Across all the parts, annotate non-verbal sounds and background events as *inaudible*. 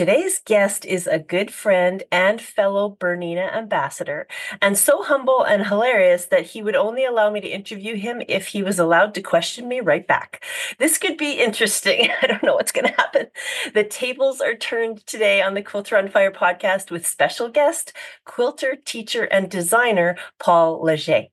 Today's guest is a good friend and fellow Bernina ambassador, and so humble and hilarious that he would only allow me to interview him if he was allowed to question me right back. This could be interesting. *laughs* I don't know what's going to happen. The tables are turned today on the Quilter on Fire podcast with special guest, quilter, teacher, and designer Paul Leger.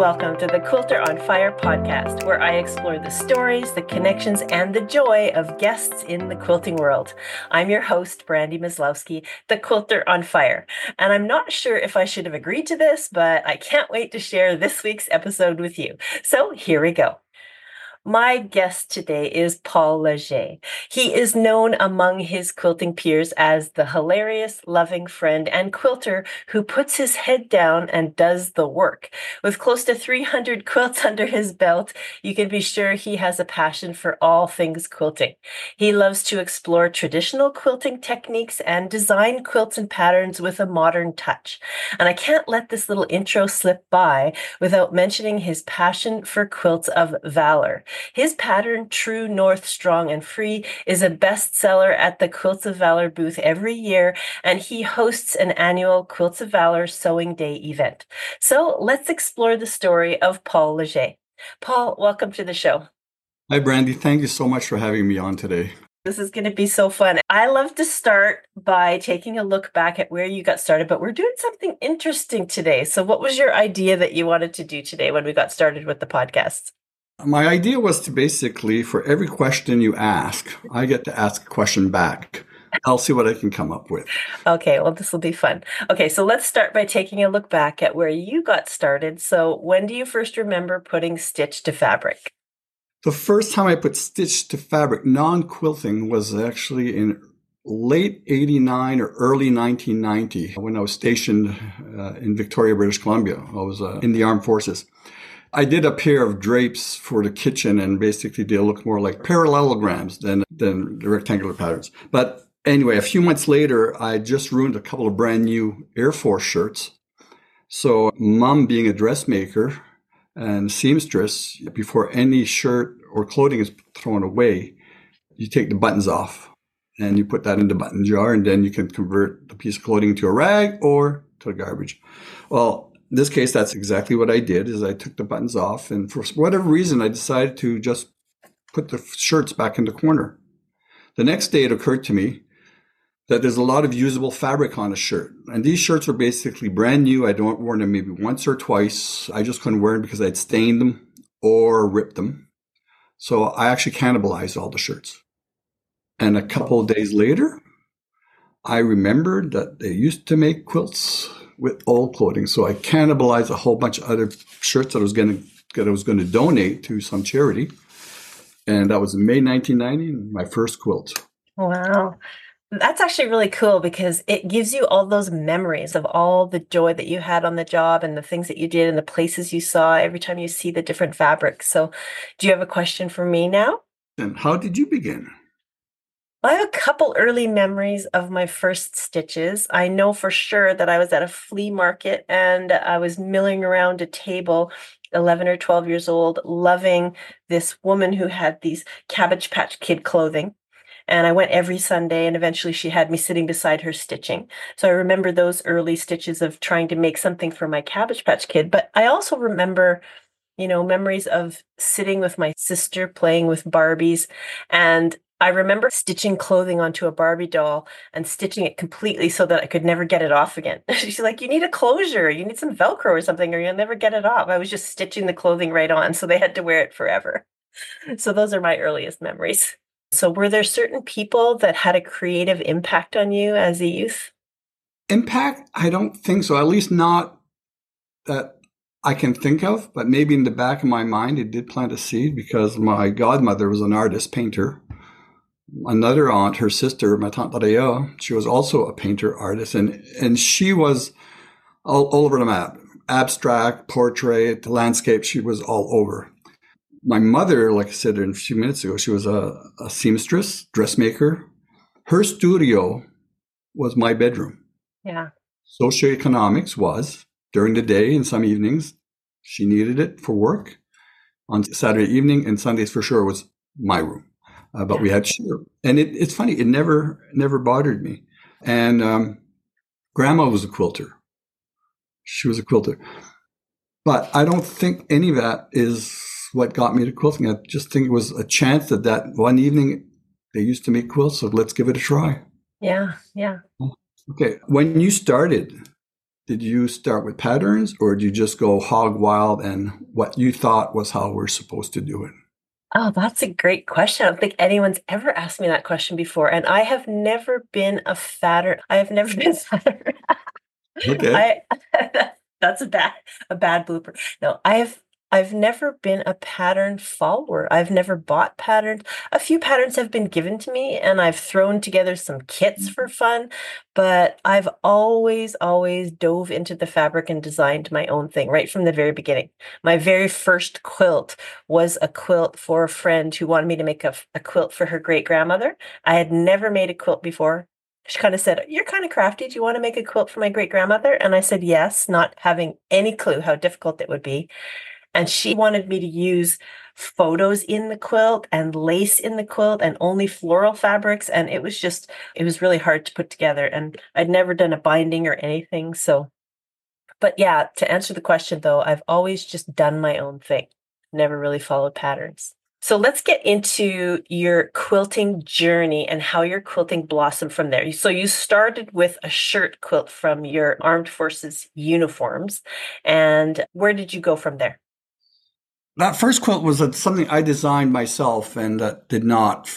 Welcome to the Quilter on Fire podcast, where I explore the stories, the connections, and the joy of guests in the quilting world. I'm your host, Brandy Maslowski, the Quilter on Fire. And I'm not sure if I should have agreed to this, but I can't wait to share this week's episode with you. So here we go. My guest today is Paul Leger. He is known among his quilting peers as the hilarious, loving friend and quilter who puts his head down and does the work. With close to 300 quilts *laughs* under his belt, you can be sure he has a passion for all things quilting. He loves to explore traditional quilting techniques and design quilts and patterns with a modern touch. And I can't let this little intro slip by without mentioning his passion for quilts of valor. His pattern, True North Strong and Free, is a bestseller at the Quilts of Valor booth every year, and he hosts an annual Quilts of Valor Sewing Day event. So let's explore the story of Paul Leger. Paul, welcome to the show. Hi, Brandy. Thank you so much for having me on today. This is going to be so fun. I love to start by taking a look back at where you got started, but we're doing something interesting today. So, what was your idea that you wanted to do today when we got started with the podcast? My idea was to basically, for every question you ask, I get to ask a question back. I'll see what I can come up with. Okay, well, this will be fun. Okay, so let's start by taking a look back at where you got started. So, when do you first remember putting stitch to fabric? The first time I put stitch to fabric, non quilting, was actually in late 89 or early 1990 when I was stationed uh, in Victoria, British Columbia. I was uh, in the armed forces. I did a pair of drapes for the kitchen and basically they look more like parallelograms than, than the rectangular patterns. But anyway, a few months later, I just ruined a couple of brand new Air Force shirts. So mom being a dressmaker and seamstress, before any shirt or clothing is thrown away, you take the buttons off and you put that in the button jar and then you can convert the piece of clothing to a rag or to garbage. Well, in this case, that's exactly what I did is I took the buttons off and for whatever reason, I decided to just put the shirts back in the corner. The next day it occurred to me that there's a lot of usable fabric on a shirt. And these shirts are basically brand new. I don't wear them maybe once or twice. I just couldn't wear them because I'd stained them or ripped them. So I actually cannibalized all the shirts. And a couple of days later, I remembered that they used to make quilts with old clothing. So I cannibalized a whole bunch of other shirts that I was going to that I was going to donate to some charity. And that was in May 1990, my first quilt. Wow. That's actually really cool because it gives you all those memories of all the joy that you had on the job and the things that you did and the places you saw every time you see the different fabrics. So, do you have a question for me now? And how did you begin? I have a couple early memories of my first stitches. I know for sure that I was at a flea market and I was milling around a table, 11 or 12 years old, loving this woman who had these Cabbage Patch Kid clothing. And I went every Sunday, and eventually she had me sitting beside her stitching. So I remember those early stitches of trying to make something for my Cabbage Patch Kid. But I also remember you know, memories of sitting with my sister playing with Barbies and I remember stitching clothing onto a Barbie doll and stitching it completely so that I could never get it off again. *laughs* She's like, You need a closure. You need some Velcro or something, or you'll never get it off. I was just stitching the clothing right on. So they had to wear it forever. So those are my earliest memories. So, were there certain people that had a creative impact on you as a youth? Impact? I don't think so. At least not that I can think of, but maybe in the back of my mind, it did plant a seed because my godmother was an artist, painter another aunt, her sister, my tante Rhea, she was also a painter artist, and and she was all, all over the map. Abstract, portrait, landscape, she was all over. My mother, like I said a few minutes ago, she was a, a seamstress, dressmaker. Her studio was my bedroom. Yeah. Socioeconomics was during the day and some evenings. She needed it for work. On Saturday evening and Sundays for sure was my room. Uh, but yeah. we had share. And it, it's funny, it never never bothered me. And um, grandma was a quilter. She was a quilter. But I don't think any of that is what got me to quilting. I just think it was a chance that that one evening they used to make quilts, so let's give it a try. Yeah, yeah. Okay. When you started, did you start with patterns or did you just go hog wild and what you thought was how we're supposed to do it? Oh, that's a great question. I don't think anyone's ever asked me that question before. And I have never been a fatter. I have never *laughs* been fatter. okay. I, *laughs* that's a bad a bad blooper. No, I have I've never been a pattern follower. I've never bought patterns. A few patterns have been given to me and I've thrown together some kits for mm-hmm. fun, but I've always, always dove into the fabric and designed my own thing right from the very beginning. My very first quilt was a quilt for a friend who wanted me to make a, a quilt for her great grandmother. I had never made a quilt before she kind of said, You're kind of crafty. Do you want to make a quilt for my great grandmother? And I said, Yes, not having any clue how difficult it would be. And she wanted me to use photos in the quilt and lace in the quilt and only floral fabrics. And it was just, it was really hard to put together. And I'd never done a binding or anything. So, but yeah, to answer the question though, I've always just done my own thing, never really followed patterns. So let's get into your quilting journey and how your quilting blossomed from there. So you started with a shirt quilt from your armed forces uniforms. And where did you go from there? That first quilt was something I designed myself and that did not,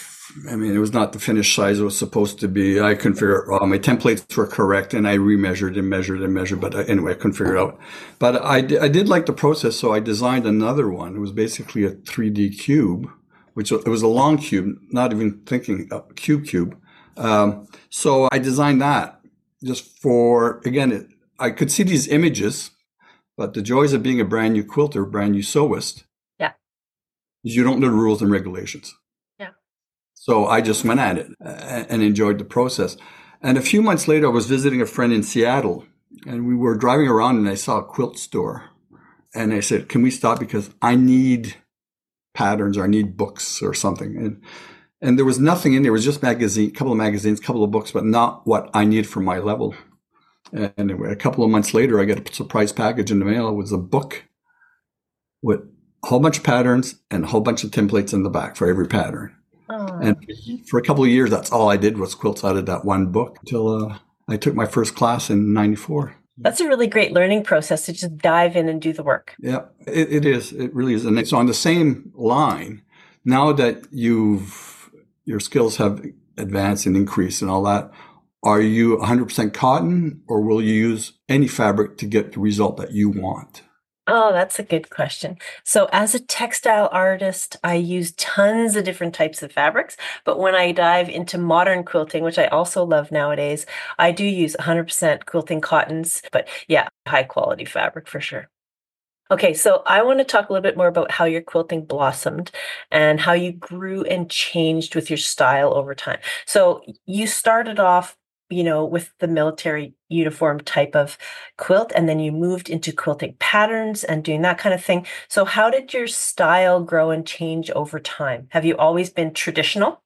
I mean, it was not the finished size it was supposed to be. I couldn't figure it out. My templates were correct and I remeasured and measured and measured, but uh, anyway, I couldn't figure it out. But I, I did like the process, so I designed another one. It was basically a 3D cube, which it was a long cube, not even thinking a cube cube. Um, so I designed that just for, again, it, I could see these images but the joys of being a brand new quilter, brand new sewist, you don't know the rules and regulations. Yeah. So I just went at it and enjoyed the process. And a few months later, I was visiting a friend in Seattle and we were driving around and I saw a quilt store. And I said, can we stop? Because I need patterns or I need books or something. And, and there was nothing in there. It was just magazine, a couple of magazines, a couple of books, but not what I need for my level. And anyway, a couple of months later, I get a surprise package in the mail. It was a book with a whole bunch of patterns and a whole bunch of templates in the back for every pattern. Oh. And for a couple of years, that's all I did was quilts out of that one book until uh, I took my first class in 94. That's a really great learning process to just dive in and do the work. Yeah, it, it is. It really is. And it's on the same line. Now that you've, your skills have advanced and increased and all that, are you 100% cotton or will you use any fabric to get the result that you want? Oh, that's a good question. So, as a textile artist, I use tons of different types of fabrics. But when I dive into modern quilting, which I also love nowadays, I do use 100% quilting cottons. But yeah, high quality fabric for sure. Okay, so I want to talk a little bit more about how your quilting blossomed and how you grew and changed with your style over time. So, you started off you know, with the military uniform type of quilt, and then you moved into quilting patterns and doing that kind of thing. So, how did your style grow and change over time? Have you always been traditional?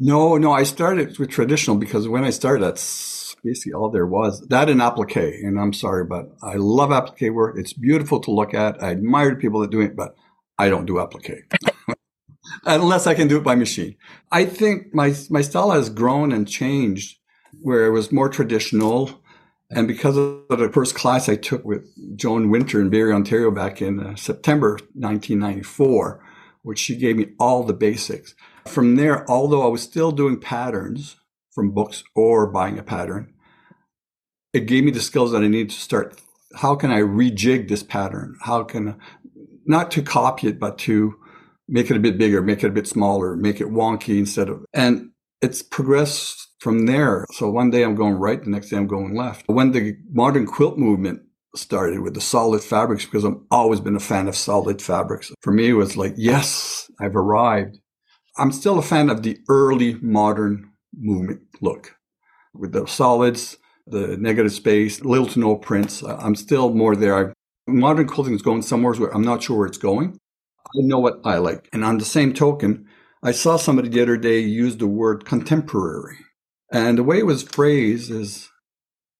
No, no, I started with traditional because when I started, that's basically all there was. That and applique, and I'm sorry, but I love applique work. It's beautiful to look at. I admire the people that do it, but I don't do applique. *laughs* Unless I can do it by machine. I think my my style has grown and changed where it was more traditional. And because of the first class I took with Joan Winter in Barrie, Ontario back in uh, September 1994, which she gave me all the basics. From there, although I was still doing patterns from books or buying a pattern, it gave me the skills that I needed to start. How can I rejig this pattern? How can, not to copy it, but to make it a bit bigger, make it a bit smaller, make it wonky instead of, and it's progressed from there. So one day I'm going right, the next day I'm going left. When the modern quilt movement started with the solid fabrics, because I've always been a fan of solid fabrics, for me it was like, yes, I've arrived. I'm still a fan of the early modern movement look with the solids, the negative space, little to no prints. I'm still more there. Modern quilting is going somewhere where I'm not sure where it's going. I know what I like. And on the same token, I saw somebody the other day use the word contemporary. And the way it was phrased is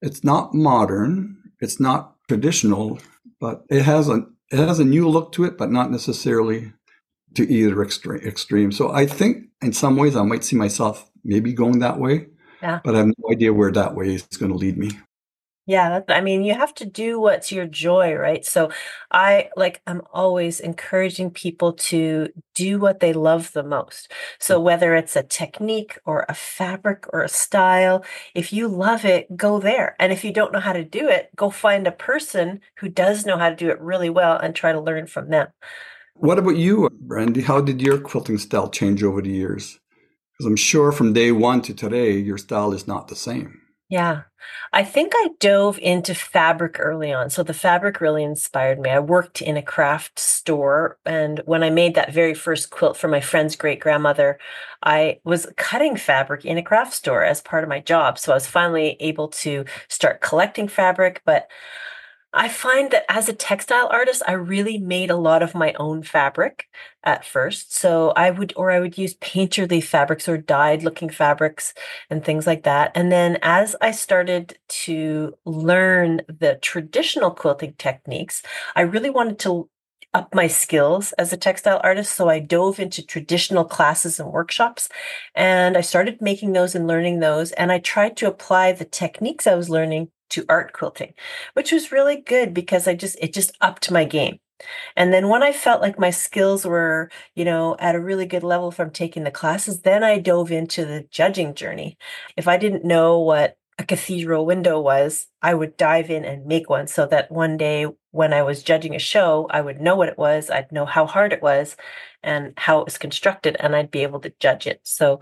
it's not modern, it's not traditional, but it has a it has a new look to it, but not necessarily to either extreme. extreme. So I think in some ways I might see myself maybe going that way, yeah. but I have no idea where that way is going to lead me. Yeah, I mean, you have to do what's your joy, right? So I like I'm always encouraging people to do what they love the most. So mm. whether it's a technique or a fabric or a style, if you love it, go there. And if you don't know how to do it, go find a person who does know how to do it really well and try to learn from them. What about you, Brandy? How did your quilting style change over the years? Because I'm sure from day one to today, your style is not the same. Yeah. I think I dove into fabric early on. So the fabric really inspired me. I worked in a craft store. And when I made that very first quilt for my friend's great grandmother, I was cutting fabric in a craft store as part of my job. So I was finally able to start collecting fabric. But I find that as a textile artist, I really made a lot of my own fabric at first. So I would, or I would use painterly fabrics or dyed looking fabrics and things like that. And then as I started to learn the traditional quilting techniques, I really wanted to up my skills as a textile artist. So I dove into traditional classes and workshops and I started making those and learning those. And I tried to apply the techniques I was learning to art quilting, which was really good because I just, it just upped my game. And then when I felt like my skills were, you know, at a really good level from taking the classes, then I dove into the judging journey. If I didn't know what a cathedral window was, I would dive in and make one so that one day when I was judging a show, I would know what it was, I'd know how hard it was and how it was constructed, and I'd be able to judge it. So,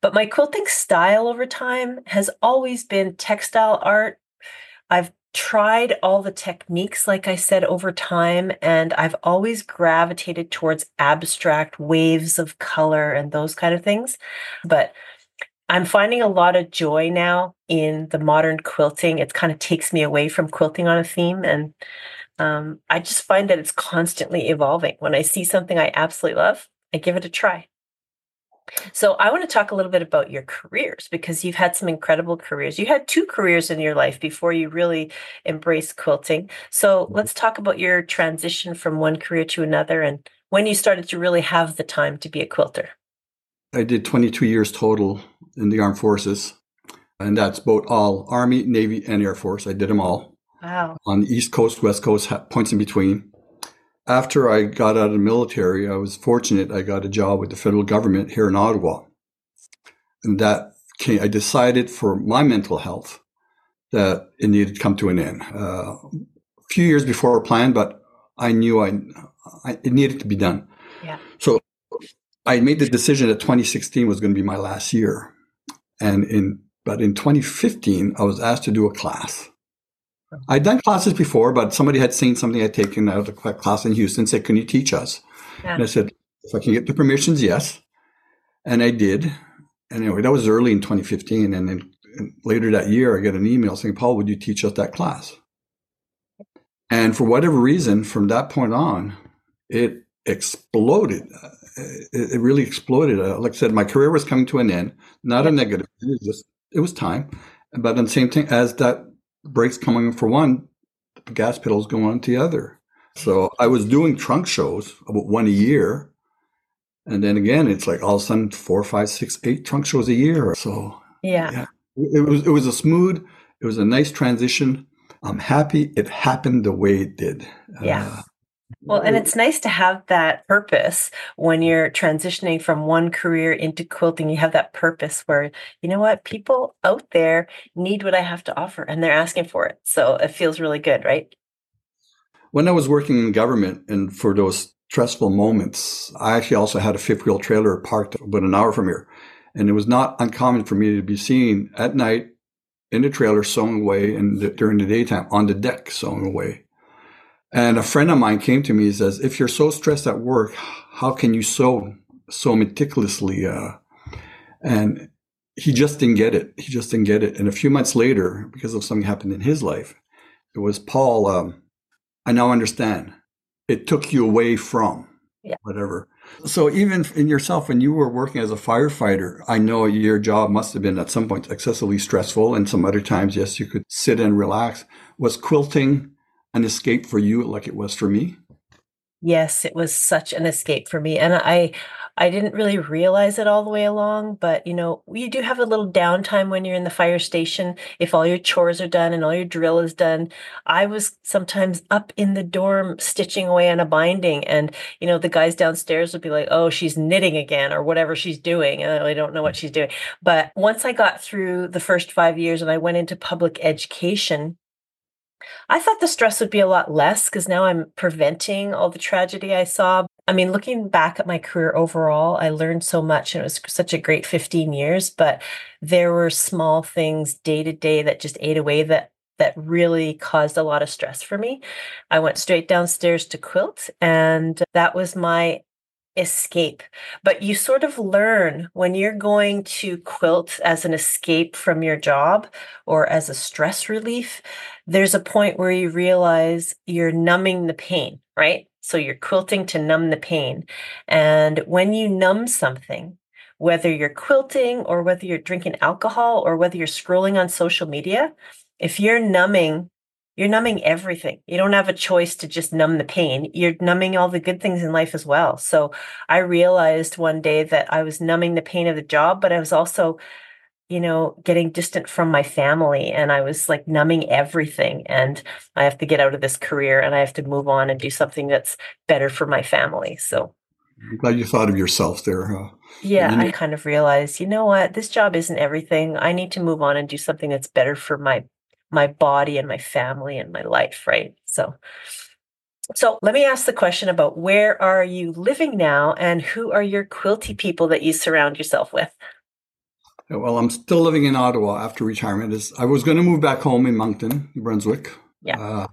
but my quilting style over time has always been textile art I've tried all the techniques, like I said, over time, and I've always gravitated towards abstract waves of color and those kind of things. But I'm finding a lot of joy now in the modern quilting. It kind of takes me away from quilting on a theme. And um, I just find that it's constantly evolving. When I see something I absolutely love, I give it a try. So I want to talk a little bit about your careers because you've had some incredible careers. You had two careers in your life before you really embraced quilting. So mm-hmm. let's talk about your transition from one career to another and when you started to really have the time to be a quilter. I did 22 years total in the armed forces, and that's both all Army, Navy, and Air Force. I did them all. Wow. On the East Coast, West Coast, points in between after I got out of the military, I was fortunate. I got a job with the federal government here in Ottawa. And that came, I decided for my mental health that it needed to come to an end. Uh, a few years before planned, but I knew I, I, it needed to be done. Yeah. So I made the decision that 2016 was going to be my last year. And in, but in 2015, I was asked to do a class. I'd done classes before, but somebody had seen something I'd taken out of a class in Houston, said, Can you teach us? Yeah. And I said, If I can get the permissions, yes. And I did. And anyway, that was early in 2015. And then later that year, I got an email saying, Paul, would you teach us that class? And for whatever reason, from that point on, it exploded. It, really exploded. Uh, like I said, my career was coming to an end, not a negative. It was just, it was time. But on the same thing as that brakes coming for one, the gas pedals going on to the other. So I was doing trunk shows about one a year. And then again, it's like all of a sudden four, five, six, eight trunk shows a year. So yeah. yeah. It was it was a smooth, it was a nice transition. I'm happy it happened the way it did. Yeah. Uh, well, and it's nice to have that purpose when you're transitioning from one career into quilting. You have that purpose where, you know what, people out there need what I have to offer and they're asking for it. So it feels really good, right? When I was working in government and for those stressful moments, I actually also had a fifth wheel trailer parked about an hour from here. And it was not uncommon for me to be seen at night in the trailer sewing away and during the daytime on the deck sewing away. And a friend of mine came to me and says, if you're so stressed at work, how can you sew so meticulously? Uh, and he just didn't get it. He just didn't get it. And a few months later, because of something happened in his life, it was Paul. Um, I now understand. It took you away from yeah. whatever. So even in yourself, when you were working as a firefighter, I know your job must have been at some point excessively stressful, and some other times, yes, you could sit and relax. Was quilting an escape for you, like it was for me? Yes, it was such an escape for me. And I I didn't really realize it all the way along, but you know, you do have a little downtime when you're in the fire station if all your chores are done and all your drill is done. I was sometimes up in the dorm stitching away on a binding and you know, the guys downstairs would be like, "Oh, she's knitting again or whatever she's doing." And I don't know what she's doing. But once I got through the first 5 years and I went into public education, I thought the stress would be a lot less because now I'm preventing all the tragedy I saw. I mean, looking back at my career overall, I learned so much and it was such a great 15 years, but there were small things day to day that just ate away that that really caused a lot of stress for me. I went straight downstairs to quilt and that was my escape. But you sort of learn when you're going to quilt as an escape from your job or as a stress relief, there's a point where you realize you're numbing the pain, right? So you're quilting to numb the pain. And when you numb something, whether you're quilting or whether you're drinking alcohol or whether you're scrolling on social media, if you're numbing you're numbing everything. You don't have a choice to just numb the pain. You're numbing all the good things in life as well. So I realized one day that I was numbing the pain of the job, but I was also, you know, getting distant from my family and I was like numbing everything. And I have to get out of this career and I have to move on and do something that's better for my family. So I'm glad you thought of yourself there. Huh? Yeah, I kind of realized, you know what, this job isn't everything. I need to move on and do something that's better for my my body and my family and my life, right? So so let me ask the question about where are you living now and who are your quilty people that you surround yourself with? Well, I'm still living in Ottawa after retirement. Is I was going to move back home in Moncton, New Brunswick. Yeah. Uh,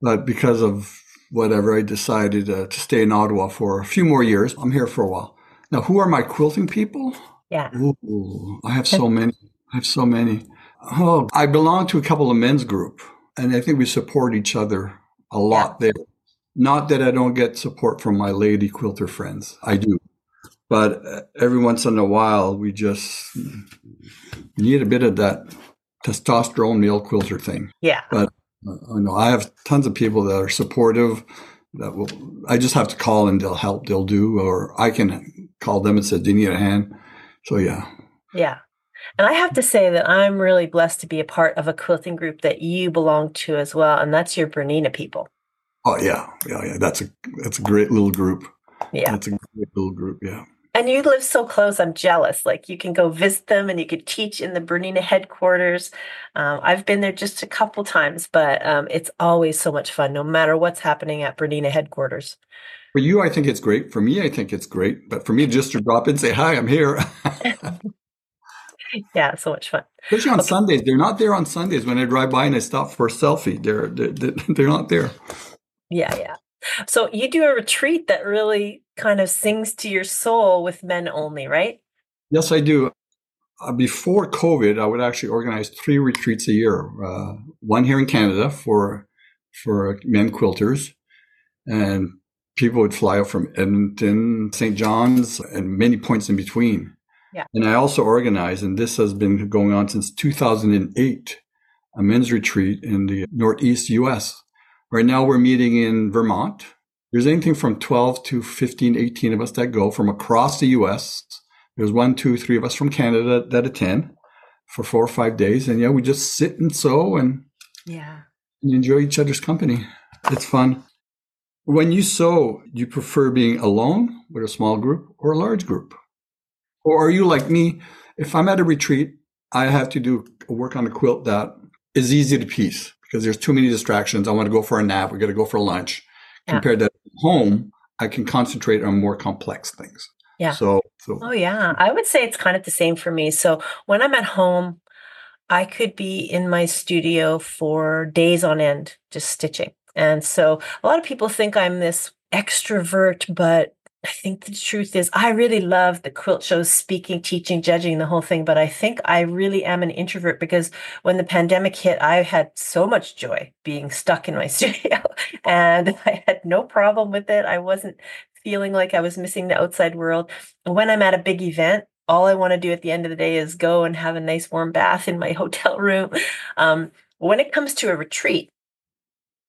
but because of whatever, I decided uh, to stay in Ottawa for a few more years. I'm here for a while. Now, who are my quilting people? Yeah. Ooh, I have *laughs* so many. I have so many. Oh, I belong to a couple of men's group, and I think we support each other a lot there. Not that I don't get support from my lady quilter friends, I do, but uh, every once in a while we just need a bit of that testosterone male quilter thing. Yeah, but uh, I know I have tons of people that are supportive. That will I just have to call and they'll help. They'll do, or I can call them and say, "Do you need a hand?" So yeah, yeah. And I have to say that I'm really blessed to be a part of a quilting group that you belong to as well, and that's your Bernina people. Oh yeah, yeah, yeah. That's a that's a great little group. Yeah, that's a great little group. Yeah. And you live so close. I'm jealous. Like you can go visit them, and you could teach in the Bernina headquarters. Um, I've been there just a couple times, but um, it's always so much fun, no matter what's happening at Bernina headquarters. For you, I think it's great. For me, I think it's great. But for me, just to drop in, say hi, I'm here. *laughs* *laughs* yeah, so much fun. Especially on okay. Sundays. They're not there on Sundays when I drive by and I stop for a selfie. They're, they're, *laughs* they're not there. Yeah, yeah. So you do a retreat that really kind of sings to your soul with men only, right? Yes, I do. Uh, before COVID, I would actually organize three retreats a year. Uh, one here in Canada for for men quilters, and people would fly out from Edmonton, St. John's, and many points in between. Yeah. And I also organize, and this has been going on since 2008, a men's retreat in the Northeast US. Right now we're meeting in Vermont. There's anything from 12 to 15, 18 of us that go from across the US. There's one, two, three of us from Canada that attend for four or five days. And yeah, we just sit and sew and, yeah. and enjoy each other's company. It's fun. When you sew, do you prefer being alone with a small group or a large group? Or are you like me? If I'm at a retreat, I have to do work on a quilt that is easy to piece because there's too many distractions. I want to go for a nap. We got to go for lunch. Yeah. Compared to home, I can concentrate on more complex things. Yeah. So, so. Oh yeah, I would say it's kind of the same for me. So when I'm at home, I could be in my studio for days on end, just stitching. And so a lot of people think I'm this extrovert, but I think the truth is, I really love the quilt shows, speaking, teaching, judging, the whole thing. But I think I really am an introvert because when the pandemic hit, I had so much joy being stuck in my *laughs* studio and *laughs* I had no problem with it. I wasn't feeling like I was missing the outside world. When I'm at a big event, all I want to do at the end of the day is go and have a nice warm bath in my *laughs* hotel room. Um, when it comes to a retreat,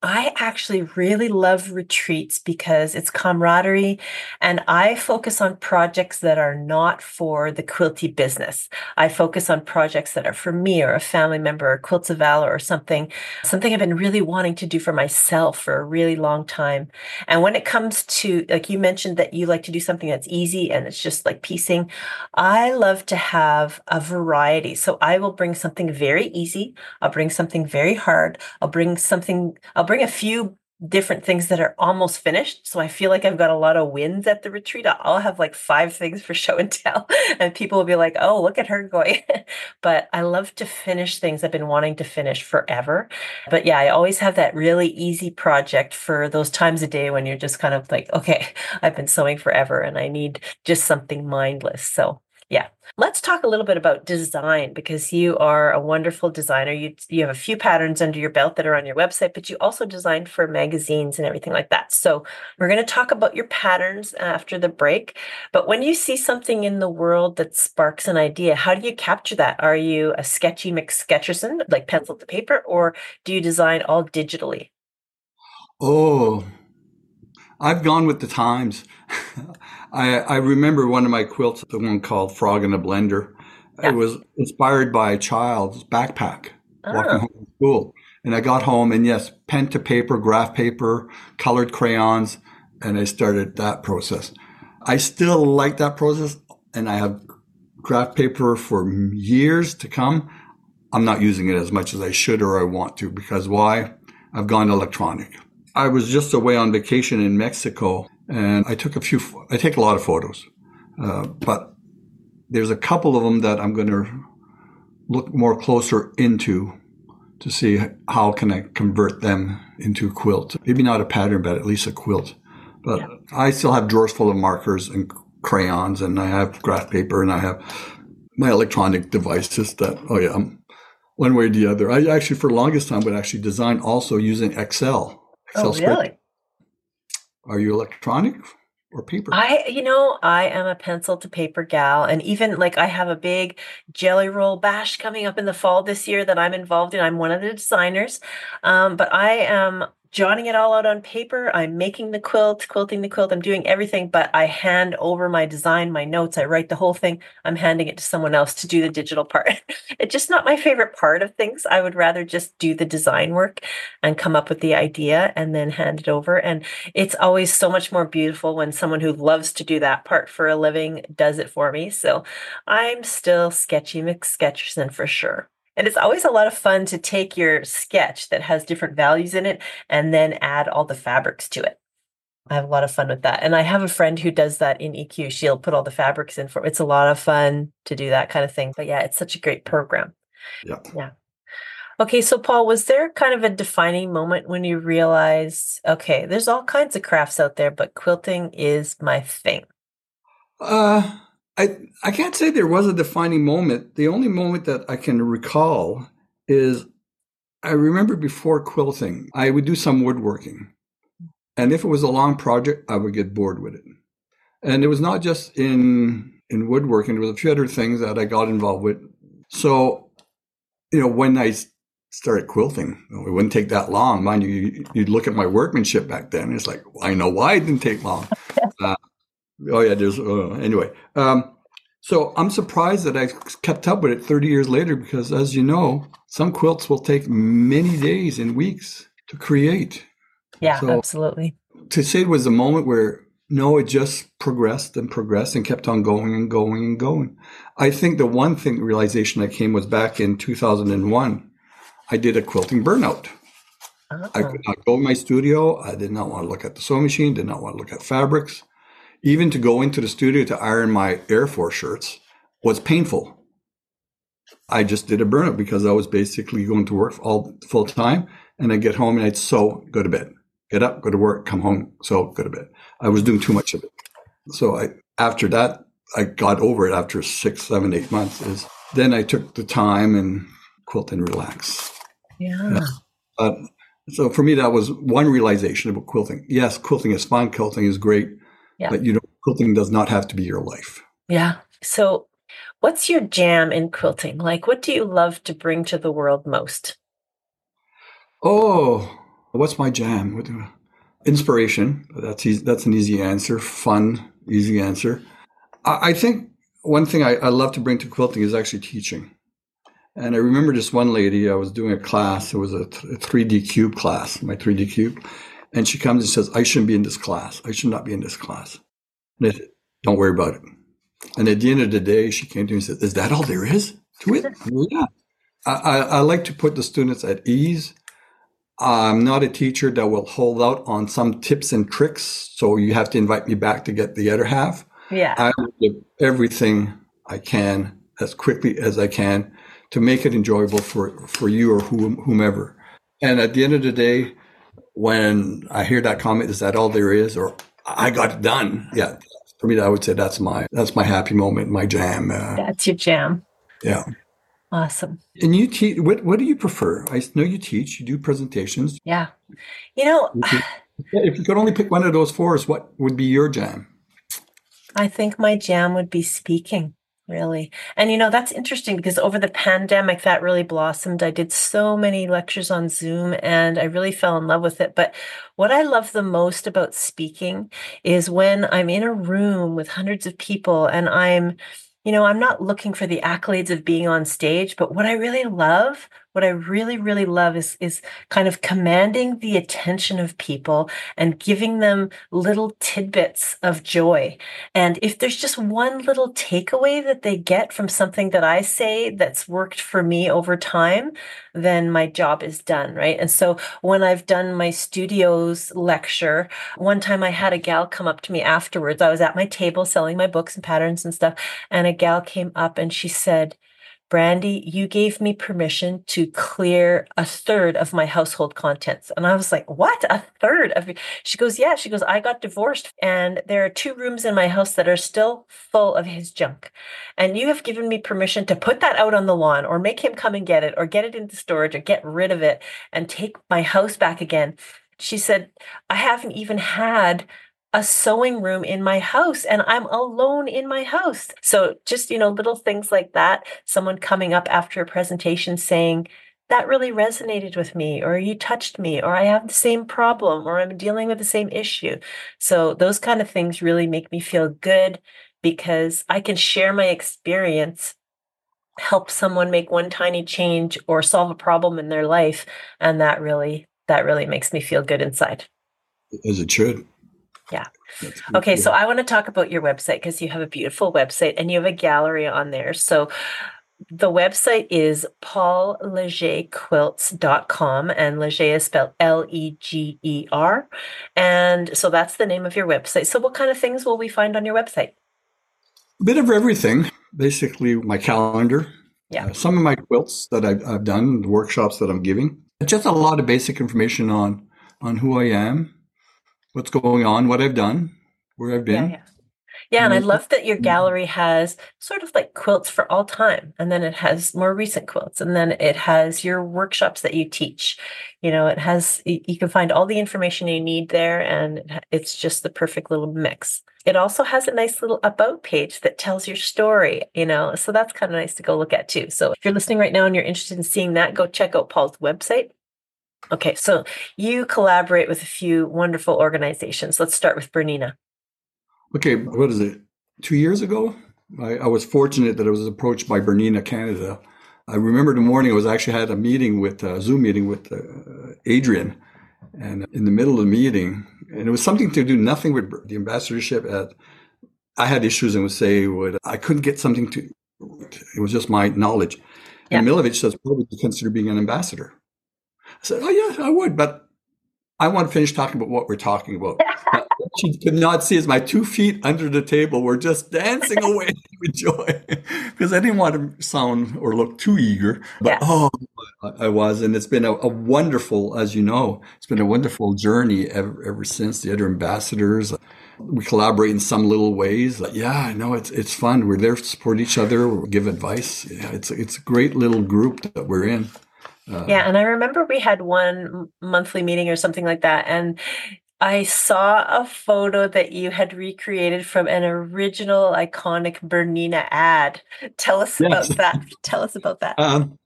I actually really love retreats because it's camaraderie and I focus on projects that are not for the quilty business. I focus on projects that are for me or a family member or Quilts of Valor or something, something I've been really wanting to do for myself for a really long time. And when it comes to, like you mentioned that you like to do something that's easy and it's just like piecing, I love to have a variety. So I will bring something very easy. I'll bring something very hard. I'll bring something, I'll bring a few different things that are almost finished. So I feel like I've got a lot of wins at the retreat. I'll have like five things for show and tell, *laughs* and people will be like, oh, look at her going. *laughs* but I love to finish things I've been wanting to finish forever. But yeah, I always have that really easy project for those times a day when you're just kind of like, okay, *laughs* I've been sewing forever and I need just something mindless. So yeah. Let's talk a little bit about design because you are a wonderful designer. You you have a few patterns under your belt that are on your website, but you also designed for magazines and everything like that. So, we're going to talk about your patterns after the break. But when you see something in the world that sparks an idea, how do you capture that? Are you a sketchy McSketcherson, like pencil to paper, or do you design all digitally? Oh, I've gone with the times. *laughs* I, I remember one of my quilts, the one called Frog in a Blender. Yeah. It was inspired by a child's backpack oh. walking home from school. And I got home and yes, pen to paper, graph paper, colored crayons, and I started that process. I still like that process and I have graph paper for years to come. I'm not using it as much as I should or I want to because why? I've gone electronic. I was just away on vacation in Mexico and I took a few, I take a lot of photos, uh, but there's a couple of them that I'm going to look more closer into to see how can I convert them into a quilt. Maybe not a pattern, but at least a quilt. But yeah. I still have drawers full of markers and crayons, and I have graph paper, and I have my electronic devices that, oh yeah, I'm one way or the other. I actually, for the longest time, would actually design also using Excel. Excel oh, really? Are you electronic or paper? I, you know, I am a pencil to paper gal. And even like I have a big jelly roll bash coming up in the fall this year that I'm involved in. I'm one of the designers. Um, but I am jotting it all out on paper. I'm making the quilt, quilting the quilt. I'm doing everything, but I hand over my design, my notes. I write the whole thing. I'm handing it to someone else to do the digital part. *laughs* it's just not my favorite part of things. I would rather just do the design work and come up with the idea and then hand it over. And it's always so much more beautiful when someone who loves to do that part for a living does it for me. So I'm still sketchy McSketcherson for sure. And it's always a lot of fun to take your sketch that has different values in it and then add all the fabrics to it. I have a lot of fun with that. And I have a friend who does that in EQ. She'll put all the fabrics in for it's a lot of fun to do that kind of thing. But yeah, it's such a great program. Yeah. Yeah. Okay, so Paul, was there kind of a defining moment when you realized, okay, there's all kinds of crafts out there, but quilting is my thing? Uh I, I can't say there was a defining moment. The only moment that I can recall is I remember before quilting, I would do some woodworking. And if it was a long project, I would get bored with it. And it was not just in in woodworking, there was a few other things that I got involved with. So, you know, when I started quilting, it wouldn't take that long. Mind you, you'd look at my workmanship back then. It's like, I know why it didn't take long. Uh, *laughs* Oh yeah, there's uh, anyway. Um, so I'm surprised that I kept up with it 30 years later because, as you know, some quilts will take many days and weeks to create. Yeah, so absolutely. To say it was a moment where no, it just progressed and progressed and kept on going and going and going. I think the one thing realization that came was back in 2001. I did a quilting burnout. Oh. I could not go in my studio. I did not want to look at the sewing machine. Did not want to look at fabrics even to go into the studio to iron my Air Force shirts was painful. I just did a burnout because I was basically going to work all full time and I'd get home and I'd sew, go to bed, get up, go to work, come home, sew, go to bed. I was doing too much of it. So I, after that, I got over it after six, seven, eight months. Is then I took the time and quilt and relax. Yeah. Uh, so for me, that was one realization about quilting. Yes, quilting is fun. Quilting is great, Yeah. but you know, quilting does not have to be your life. Yeah. So, what's your jam in quilting? Like, what do you love to bring to the world most? Oh, what's my jam? Inspiration. That's easy, that's an easy answer. Fun, easy answer. I, I think one thing I, I love to bring to quilting is actually teaching. And I remember this one lady, I was doing a class, it was a, th- a 3D cube class, my 3D cube. And she comes and says, I shouldn't be in this class. I should not be in this class. And I said, don't worry about it. And at the end of the day, she came to me and said, Is that all there is to it? *laughs* I yeah. I, I, I like to put the students at ease. I'm not a teacher that will hold out on some tips and tricks. So you have to invite me back to get the other half. Yeah. I will give everything I can as quickly as I can to make it enjoyable for, for you or whom, whomever. And at the end of the day, when I hear that comment, is that all there is? Or I got it done. Yeah. For me, I would say that's my, that's my happy moment, my jam. Uh, That's your jam. yeah. Awesome. And you teach, what, what do you prefer? I know you teach, you do presentations. Yeah. You know, If you could only pick one of those four, what would be your jam? I think my jam would be speaking, really. And you know, that's interesting because over the pandemic, that really blossomed. I did so many lectures on Zoom and I really fell in love with it. But what I love the most about speaking is when I'm in a room with hundreds of people and I'm you know, I'm not looking for the accolades of being on stage, but what I really love, what I really, really love is is kind of commanding the attention of people and giving them little tidbits of joy. And if there's just one little takeaway that they get from something that I say that's worked for me over time, then my job is done, right? And so when I've done my studios lecture, one time I had a gal come up to me afterwards. I was at my table selling my books and patterns and stuff, and a gal came up and she said, Brandy, you gave me permission to clear a third of my household contents. And I was like, What? A third of? She goes, Yeah. She goes, I got divorced, and there are two rooms in my house that are still full of his junk. And you have given me permission to put that out on the lawn or make him come and get it or get it into storage or get rid of it and take my house back again. She said, I haven't even had a sewing room in my house and I'm alone in my house. So just, you know, little things like that. Someone coming up after a presentation saying, that really resonated with me, or you touched me, or I have the same problem, or I'm dealing with the same issue. So those kind of things really make me feel good because I can share my experience, help someone make one tiny change or solve a problem in their life. And that really, that really makes me feel good inside. As it should. Yeah. Okay, so I want to talk about your website because you have a beautiful website and you have a gallery on there. So the website is paullegerquilts.com and Leger is spelled L E G E R. And so that's the name of your website. So what kind of things will we find on your website? a bit of everything. Basically, my calendar. Yeah. Uh, some of my quilts that I've, I've done, the workshops that I'm giving. Just a lot of basic information on on who I am, what's going on, what I've done, where I've been. yeah. Yeah, and I love that your Mhm. gallery has sort of like quilts for all time, and then it has more recent quilts, and then it has your workshops that you teach. You know, it has you can find all the information you need there, and it's just the perfect little mix. It also has a nice little about page that tells your story, you know, so that's kind of nice to go look at too. So if you're listening right now and you're interested in seeing that, go check out Paul's website. Okay, so you collaborate with a few wonderful organizations. Let's start with Bernina. Okay, what is it? Two years ago, I, I was fortunate that I was approached by Bernina Canada. I remember the morning I was actually had a meeting with a Zoom meeting with uh, Adrian, and in the middle of the meeting, and it was something to do nothing with the ambassadorship. At I had issues and would say would I couldn't get something to. It was just my knowledge. And Milovich says, "What would you consider being an ambassador?" I said, "Oh yeah, I would, but I want to finish talking about what we're talking about." What *laughs* she could not see is my two feet under the table were just dancing away *laughs* with joy because I didn't want to sound or look too eager. But Yeah. oh, I was, and it's been a, a wonderful, as you know, it's been a wonderful journey ever, ever since. The other ambassadors, We collaborate in some little ways. Yeah, I know it's it's fun. We're there to support each other, give advice. Yeah, it's it's a great little group that we're in. Uh, yeah, and I remember we had one monthly meeting or something like that, and I saw a photo that you had recreated from an original iconic Bernina ad. Tell us yes. about that. Tell us about that. Um,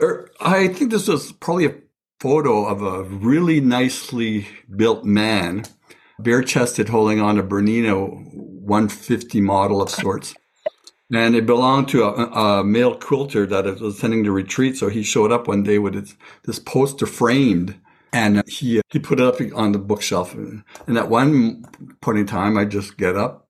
er, I think this was probably a photo of a really nicely built man, bare chested, holding on a Bernina 150 model of sorts. And it belonged to a, a, male quilter that was attending the retreat. So he showed up one day with his, this poster framed and he, he put it up on the bookshelf. And at one point in time, I just get up,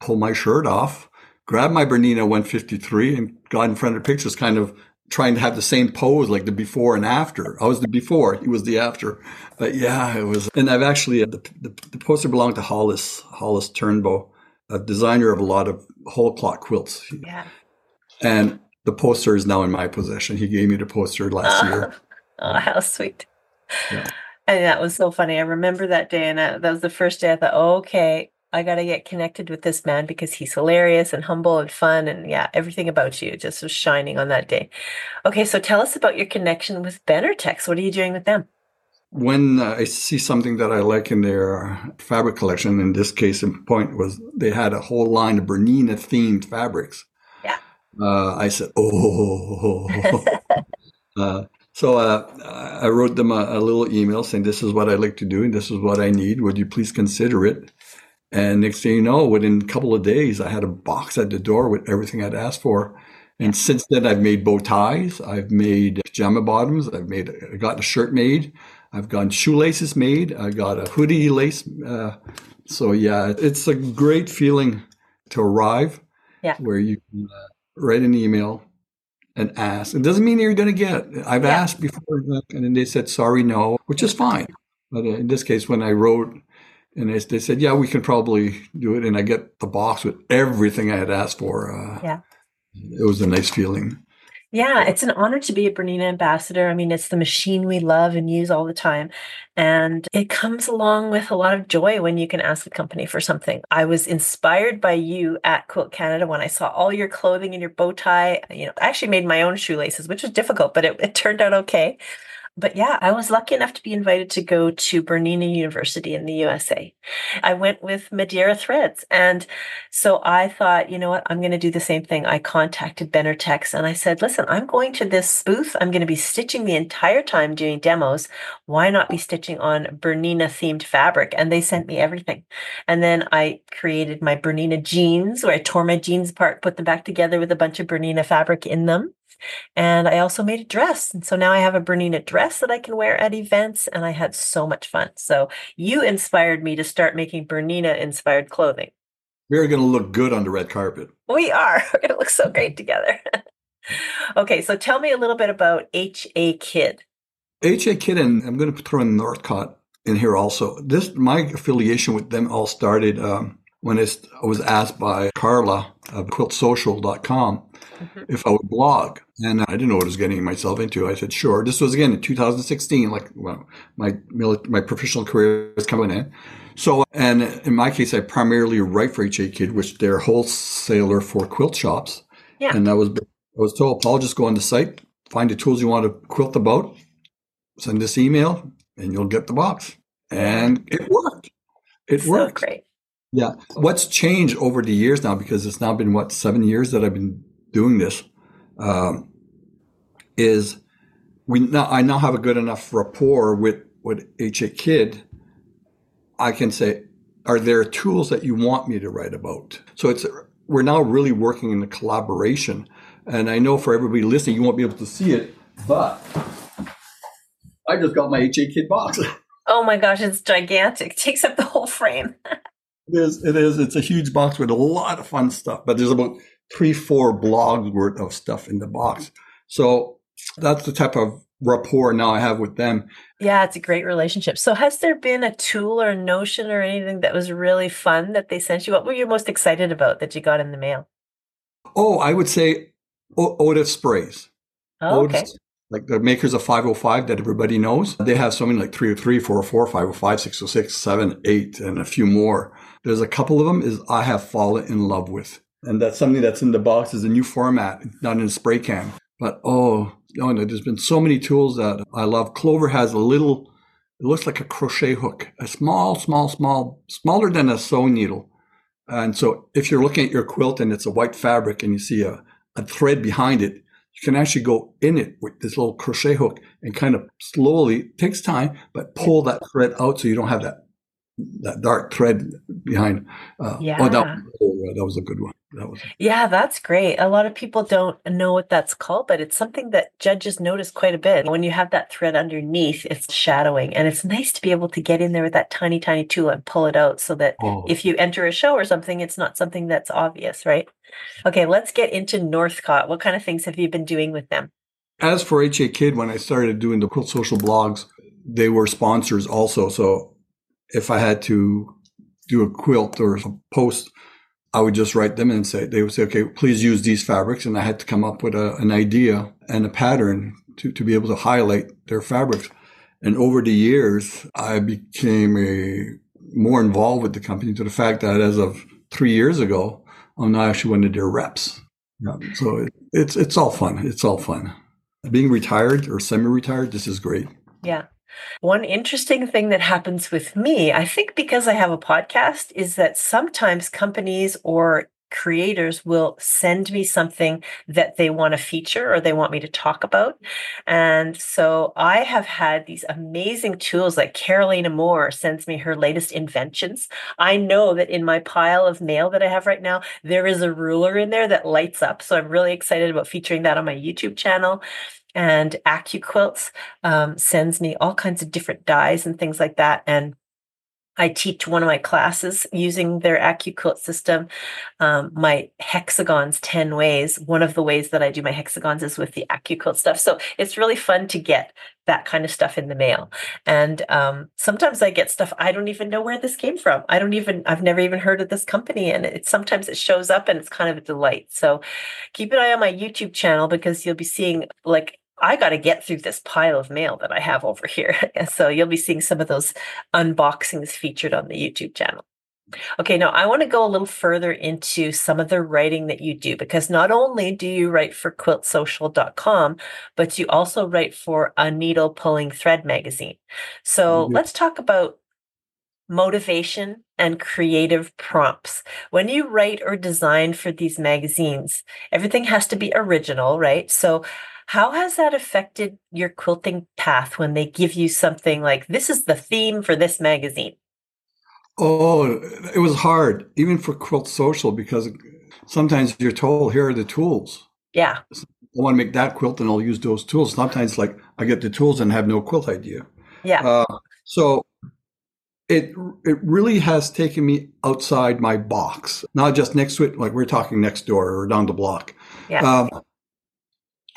pull my shirt off, grab my Bernina 153 and got in front of the pictures, kind of trying to have the same pose like the before and after. I was the before, he was the after. But yeah, it was. And I've actually, uh, the, the, the poster belonged to Hollis, Hollis Turnbow, a designer of a lot of whole cloth quilts. Yeah. And the poster is now in my possession. He gave me the poster last ah. year. *laughs* Oh, how sweet. Yeah. And that was so funny. I remember that day, and that was the first day I thought, oh, okay, I got to get connected with this man because he's hilarious and humble and fun. And yeah, everything about you just was shining on that day. Okay, so tell us about your connection with Benartex. What are you doing with them? When uh, I see something that I like in their fabric collection, in this case in point, was they had a whole line of Bernina themed fabrics. Yeah. Uh, I said, oh. *laughs* uh, so uh, I wrote them a, a, little email saying, This is what I'd like to do, and this is what I need. Would you please consider it? And next thing you know, within a couple of days, I had a box at the door with everything I'd asked for. And since then, I've made bow ties, I've made pajama bottoms, I've made, I got a shirt made, I've got shoelaces made, I got a hoodie lace. Uh, so yeah, it's a great feeling to arrive yeah. where you can uh, write an email, and ask. It doesn't mean you're going to get. It. I've yeah. asked before, and then they said sorry, no, which is fine. But in this case, when I wrote, and they, they said, yeah, we can probably do it, and I get the box with everything I had asked for. Uh, yeah, it was a nice feeling. Yeah, it's an honor to be a Bernina ambassador. I mean, it's the machine we love and use all the time. And it comes along with a lot of joy when you can ask a company for something. I was inspired by you at Quilt Canada when I saw all your clothing and your bow tie. You know, I actually made my own shoelaces, which was difficult, but it, it turned out okay but yeah, I was lucky enough to be invited to go to Bernina University in the USA. I went with Madeira Threads. And so I thought, you know what, I'm going to do the same thing. I contacted Benartex and I said, listen, I'm going to this booth. I'm going to be stitching the entire time doing demos. Why not be stitching on Bernina themed fabric? And they sent me everything. And then I created my Bernina jeans where I tore my jeans apart, put them back together with a bunch of Bernina fabric in them. And I also made a dress. And so now I have a Bernina dress that I can wear at events. And I had so much fun. So you inspired me to start making Bernina inspired clothing. We're going to look good on the red carpet. We are. *laughs* We're going to look so great together. *laughs* okay. So tell me a little bit about HA Kidd. HA Kidd, and I'm going to throw in Northcott in here also. This my affiliation with them all started um, when I was asked by Carla of quiltsocial.com mm-hmm. if I would blog. And I didn't know what I was getting myself into. I said, sure. This was again in 2016, like well, my my professional career was coming in. So, and in my case, I primarily write for HA Kidd, which they're wholesaler for quilt shops. Yeah. And I was, I was told, Paul, just go on the site, find the tools you want to quilt about, send this email, and you'll get the box. And it worked. It so worked. Great. Yeah. What's changed over the years now, because it's now been, what, seven years that I've been doing this, um, is we now, I now have a good enough rapport with, with HA Kidd. I can say, are there tools that you want me to write about? So it's, we're now really working in a collaboration. And I know for everybody listening, you won't be able to see it, but I just got my HA Kidd box. *laughs* Oh my gosh, it's gigantic. It *laughs* takes up the whole frame. *laughs* It is. It is. It's a huge box with a lot of fun stuff, but there's about three, four blogs worth of stuff in the box. So that's the type of rapport now I have with them. Yeah, it's a great relationship. So has there been a tool or a notion or anything that was really fun that they sent you? What were you most excited about that you got in the mail? Oh, I would say o- Odif sprays. Oh, okay. like the makers of 505 that everybody knows, they have so many like 303, 404, 505, 606, 7, 8, and a few more. There's a couple of them is I have fallen in love with. And that's something that's in the box is a new format, not in a spray can. But oh, oh no, there's been so many tools that I love. Clover has a little, it looks like a crochet hook, a small, small, small, smaller than a sewing needle. And so if you're looking at your quilt and it's a white fabric and you see a, a thread behind it, you can actually go in it with this little crochet hook and kind of slowly takes time, but pull that thread out so you don't have that that dark thread behind. Uh, yeah. Oh, that, oh, that was a good one. That was. Yeah, that's great. A lot of people don't know what that's called, but it's something that judges notice quite a bit. When you have that thread underneath, it's shadowing, and it's nice to be able to get in there with that tiny, tiny tool and pull it out, so that Oh. if you enter a show or something, it's not something that's obvious, right? Okay, let's get into Northcott. What kind of things have you been doing with them? As for HA Kidd, when I started doing the Quilt Social blogs, they were sponsors also. So if I had to do a quilt or a post, I would just write them and say, they would say, okay, please use these fabrics. And I had to come up with a, an idea and a pattern to, to be able to highlight their fabrics. And over the years, I became a more involved with the company to the fact that as of three years ago, I'm now actually one of their reps. Yeah, so it, it's it's all fun. It's all fun. Being retired or semi-retired, this is great. Yeah. One interesting thing that happens with me, I think because I have a podcast, is that sometimes companies or creators will send me something that they want to feature or they want me to talk about. And so I have had these amazing tools like Carolina Moore sends me her latest inventions. I know that in my pile of mail that I have right now, there is a ruler in there that lights up. So I'm really excited about featuring that on my YouTube channel and AccuQuilts um, sends me all kinds of different dies and things like that. And I teach one of my classes using their AccuQuilt system. Um, my hexagons 10 ways. One of the ways that I do my hexagons is with the AccuQuilt stuff. So it's really fun to get that kind of stuff in the mail. And um, sometimes I get stuff I don't even know where this came from. I don't even, I've never even heard of this company. And it sometimes it shows up and it's kind of a delight. So keep an eye on my YouTube channel because you'll be seeing like I got to get through this pile of mail that I have over here. *laughs* And so you'll be seeing some of those unboxings featured on the YouTube channel. Okay, now I want to go a little further into some of the writing that you do because not only do you write for quiltsocial.com, but you also write for a needle pulling thread magazine. So Mhm. let's talk about motivation and creative prompts. When you write or design for these magazines, everything has to be original, right? So how has that affected your quilting path when they give you something like this is the theme for this magazine? Oh, it was hard, even for Quilt Social, because sometimes you're told, here are the tools. Yeah. I want to make that quilt and I'll use those tools. Sometimes, like, I get the tools and have no quilt idea. Yeah. Uh, so it it really has taken me outside my box, not just next to it, like we're talking next door or down the block. Yeah. Um,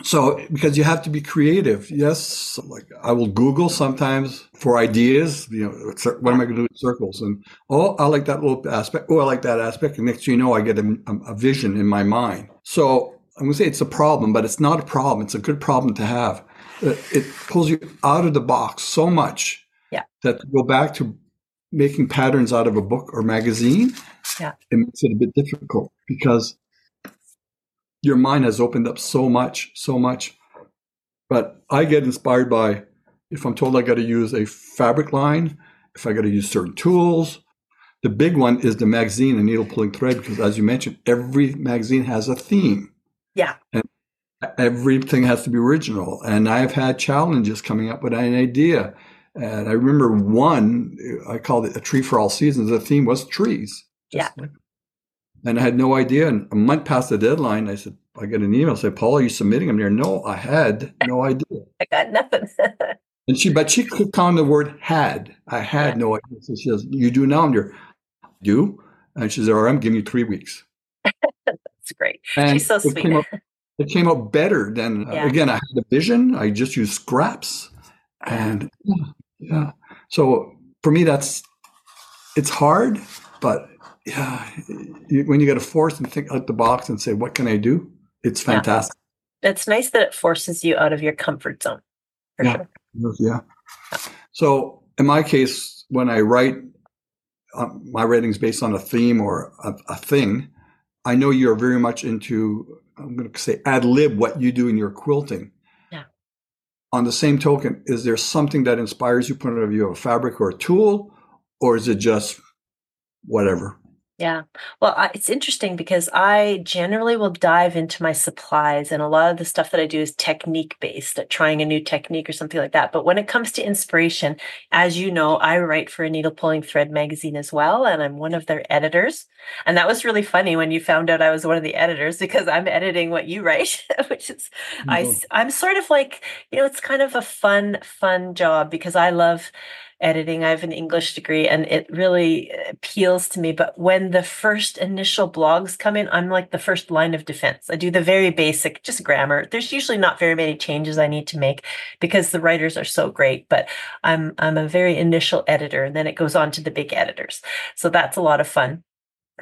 so because you have to be creative. Yes, like I will Google sometimes for ideas. You know, what am I going to do with circles? And oh, I like that little aspect. Oh, I like that aspect. And next thing you know, I get a, a vision in my mind. So I'm going to say it's a problem, but it's not a problem. It's a good problem to have. It, it pulls you out of the box so much Yeah. that to go back to making patterns out of a book or magazine, Yeah. it makes it a bit difficult because your mind has opened up so much, so much. But I get inspired by if I'm told I got to use a fabric line, if I got to use certain tools. The big one is the magazine and needle pulling thread because, as you mentioned, every magazine has a theme. Yeah. And everything has to be original. And I've had challenges coming up with an idea. And I remember one, I called it a tree for all seasons. The theme was trees. Yeah. like- and I had no idea. And a month past the deadline, I said, I get an email, say, Paul, are you submitting them there? No, I had no idea. *laughs* I got nothing. *laughs* And she, but she clicked on the word had. I had Yeah. no idea. So she says, You do now? I'm there. Do? And she said, All right, I'm giving you three weeks. That's great. And She's so sweet. came out, it came out better than, uh, again, I had a vision. I just used scraps. And yeah, yeah. So for me, that's, it's hard, but yeah, when you got to force and think out the box and say, What can I do? It's Yeah. fantastic. It's nice that it forces you out of your comfort zone. yeah. Sure. Yeah. So in my case, when I write, uh, my writing is based on a theme or a, a thing. I know you're very much into, I'm going to say ad lib what you do in your quilting. Yeah. On the same token, is there something that inspires you, point of view of a fabric or a tool, or is it just whatever? Yeah. Well, I, it's interesting because I generally will dive into my supplies, and a lot of the stuff that I do is technique based, at trying a new technique or something like that. But when it comes to inspiration, as you know, I write for a needle pulling thread magazine as well, and I'm one of their editors. And that was really funny when you found out I was one of the editors *laughs* because I'm editing what you write, *laughs* which is I I'm sort of like you know it's kind of a fun fun job because I love editing. I have an English degree and it really appeals to me. But when the first initial blogs come in, I'm like the first line of defense. I do the very basic, just grammar. There's usually not very many changes I need to make because the writers are so great. But I'm I'm a very initial editor and then it goes on to the big editors. So that's a lot of fun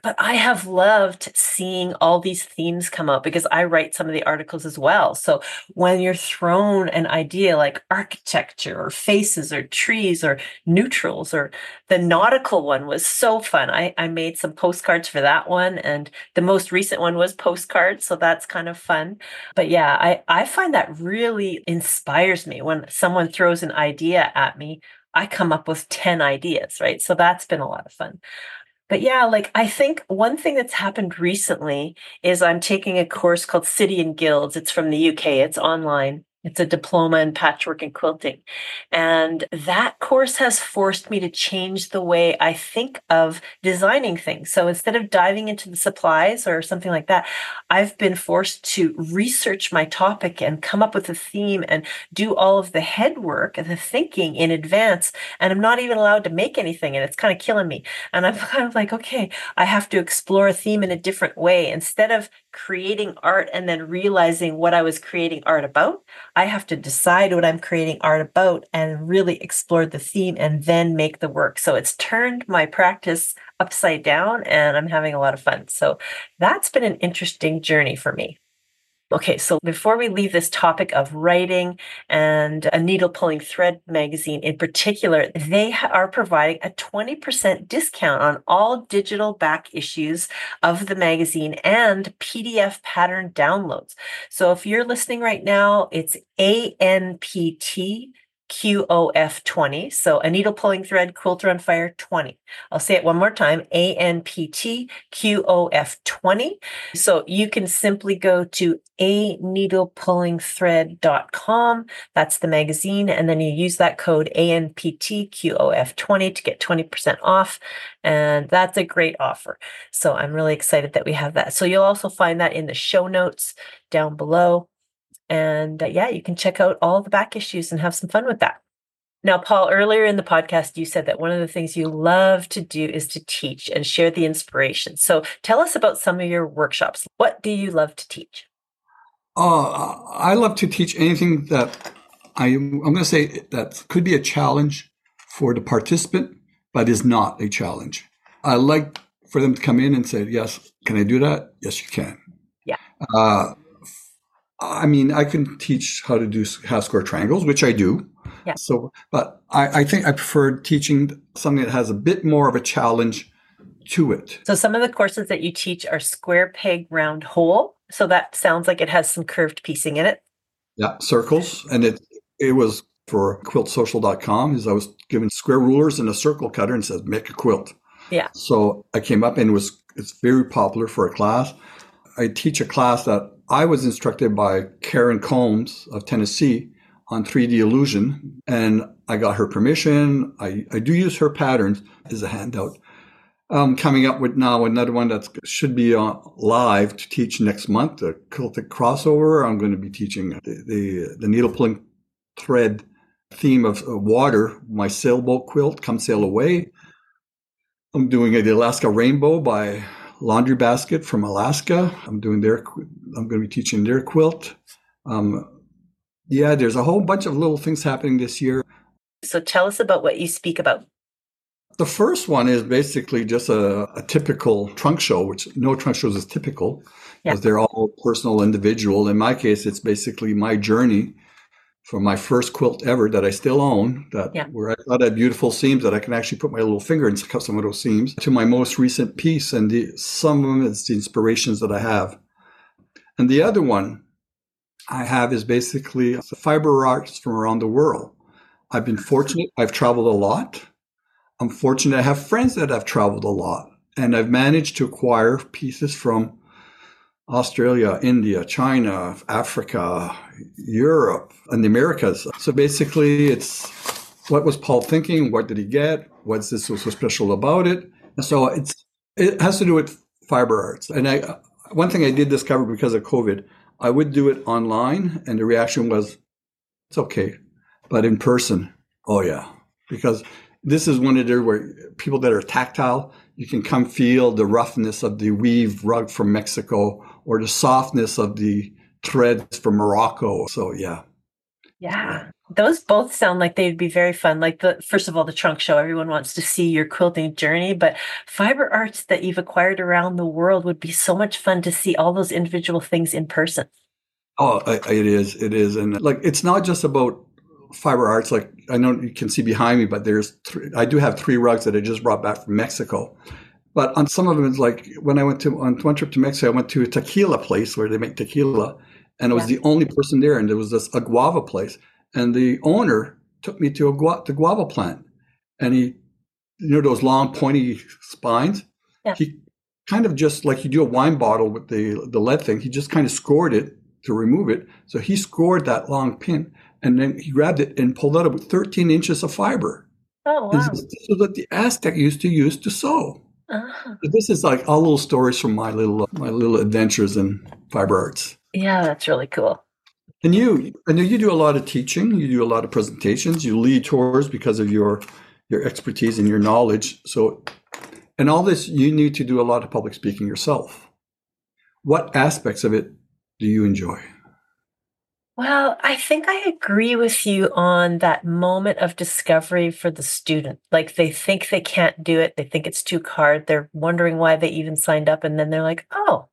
but I have loved seeing all these themes come up because I write some of the articles as well. So when you're thrown an idea like architecture or faces or trees or neutrals or the nautical one was so fun. I, I made some postcards for that one. And the most recent one was postcards. So that's kind of fun. But yeah, I, I find that really inspires me when someone throws an idea at me. I come up with 10 ideas, right? So that's been a lot of fun. But yeah, like I think one thing that's happened recently is I'm taking a course called City and Guilds. It's from the UK, it's online. It's a diploma in patchwork and quilting. And that course has forced me to change the way I think of designing things. So instead of diving into the supplies or something like that, I've been forced to research my topic and come up with a theme and do all of the head work and the thinking in advance. And I'm not even allowed to make anything. And it's kind of killing me. And I'm *laughs* kind of like, okay, I have to explore a theme in a different way. Instead of creating art and then realizing what I was creating art about, I have to decide what I'm creating art about and really explore the theme and then make the work. So it's turned my practice upside down and I'm having a lot of fun. So that's been an interesting journey for me. Okay, so before we leave this topic of writing and a needle pulling thread magazine in particular, they are providing a 20% discount on all digital back issues of the magazine and PDF pattern downloads. So if you're listening right now, it's ANPT QOF20. So a needle pulling thread, quilter on fire 20. I'll say it one more time ANPT QOF20. So you can simply go to a needlepullingthread.com. That's the magazine. And then you use that code ANPT QOF20 to get 20% off. And that's a great offer. So I'm really excited that we have that. So you'll also find that in the show notes down below. And uh, yeah, you can check out all the back issues and have some fun with that. Now, Paul, earlier in the podcast, you said that one of the things you love to do is to teach and share the inspiration. So tell us about some of your workshops. What do you love to teach? Uh, I love to teach anything that I, I'm going to say that could be a challenge for the participant, but is not a challenge. I like for them to come in and say, Yes, can I do that? Yes, you can. Yeah. Uh, I mean, I can teach how to do half square triangles, which I do. Yeah. So, but I, I think I prefer teaching something that has a bit more of a challenge to it. So, some of the courses that you teach are square peg round hole. So that sounds like it has some curved piecing in it. Yeah, circles, and it it was for quiltsocial.com is I was given square rulers and a circle cutter and says make a quilt. Yeah. So I came up and it was it's very popular for a class. I teach a class that I was instructed by Karen Combs of Tennessee on 3D illusion, and I got her permission. I, I do use her patterns as a handout. I'm coming up with now another one that should be uh, live to teach next month, the Celtic crossover. I'm going to be teaching the, the, the needle pulling thread theme of water, my sailboat quilt, Come Sail Away. I'm doing a, the Alaska Rainbow by Laundry Basket from Alaska. I'm doing their, I'm going to be teaching their quilt. Um, yeah, there's a whole bunch of little things happening this year. So tell us about what you speak about. The first one is basically just a, a typical trunk show, which no trunk shows is typical because yeah. they're all personal, individual. In my case, it's basically my journey from my first quilt ever that I still own, that yeah. where I thought I had beautiful seams that I can actually put my little finger and cut some of those seams, to my most recent piece, and the, some of them it's the inspirations that I have. And the other one I have is basically fiber arts from around the world. I've been fortunate; I've traveled a lot. I'm fortunate I have friends that have traveled a lot, and I've managed to acquire pieces from Australia, India, China, Africa, Europe, and the Americas. So basically, it's what was Paul thinking? What did he get? What's this so special about it? And so it's it has to do with fiber arts. And I one thing I did discover because of COVID, I would do it online, and the reaction was, "It's okay," but in person, oh yeah, because this is one of the where people that are tactile, you can come feel the roughness of the weave rug from Mexico or the softness of the threads from Morocco. So yeah. Yeah. Those both sound like they'd be very fun. Like the first of all, the trunk show. Everyone wants to see your quilting journey, but fiber arts that you've acquired around the world would be so much fun to see all those individual things in person. Oh, it is. It is. And like, it's not just about fiber arts. Like I know you can see behind me, but there's three, I do have three rugs that I just brought back from Mexico. But on some of them, it's like when I went to on one trip to Mexico, I went to a tequila place where they make tequila, and I was yeah. the only person there. And there was this a guava place, and the owner took me to a gu- the guava plant, and he, you know, those long pointy spines. Yeah. He kind of just like you do a wine bottle with the the lead thing. He just kind of scored it to remove it. So he scored that long pin, and then he grabbed it and pulled out about 13 inches of fiber. Oh, wow. This is what the Aztec used to use to sew. Uh-huh. This is like all little stories from my little my little adventures in fiber arts. Yeah, that's really cool. And you, I know you do a lot of teaching. You do a lot of presentations. You lead tours because of your your expertise and your knowledge. So, and all this, you need to do a lot of public speaking yourself. What aspects of it do you enjoy? Well, I think I agree with you on that moment of discovery for the student. Like they think they can't do it, they think it's too hard, they're wondering why they even signed up, and then they're like, oh,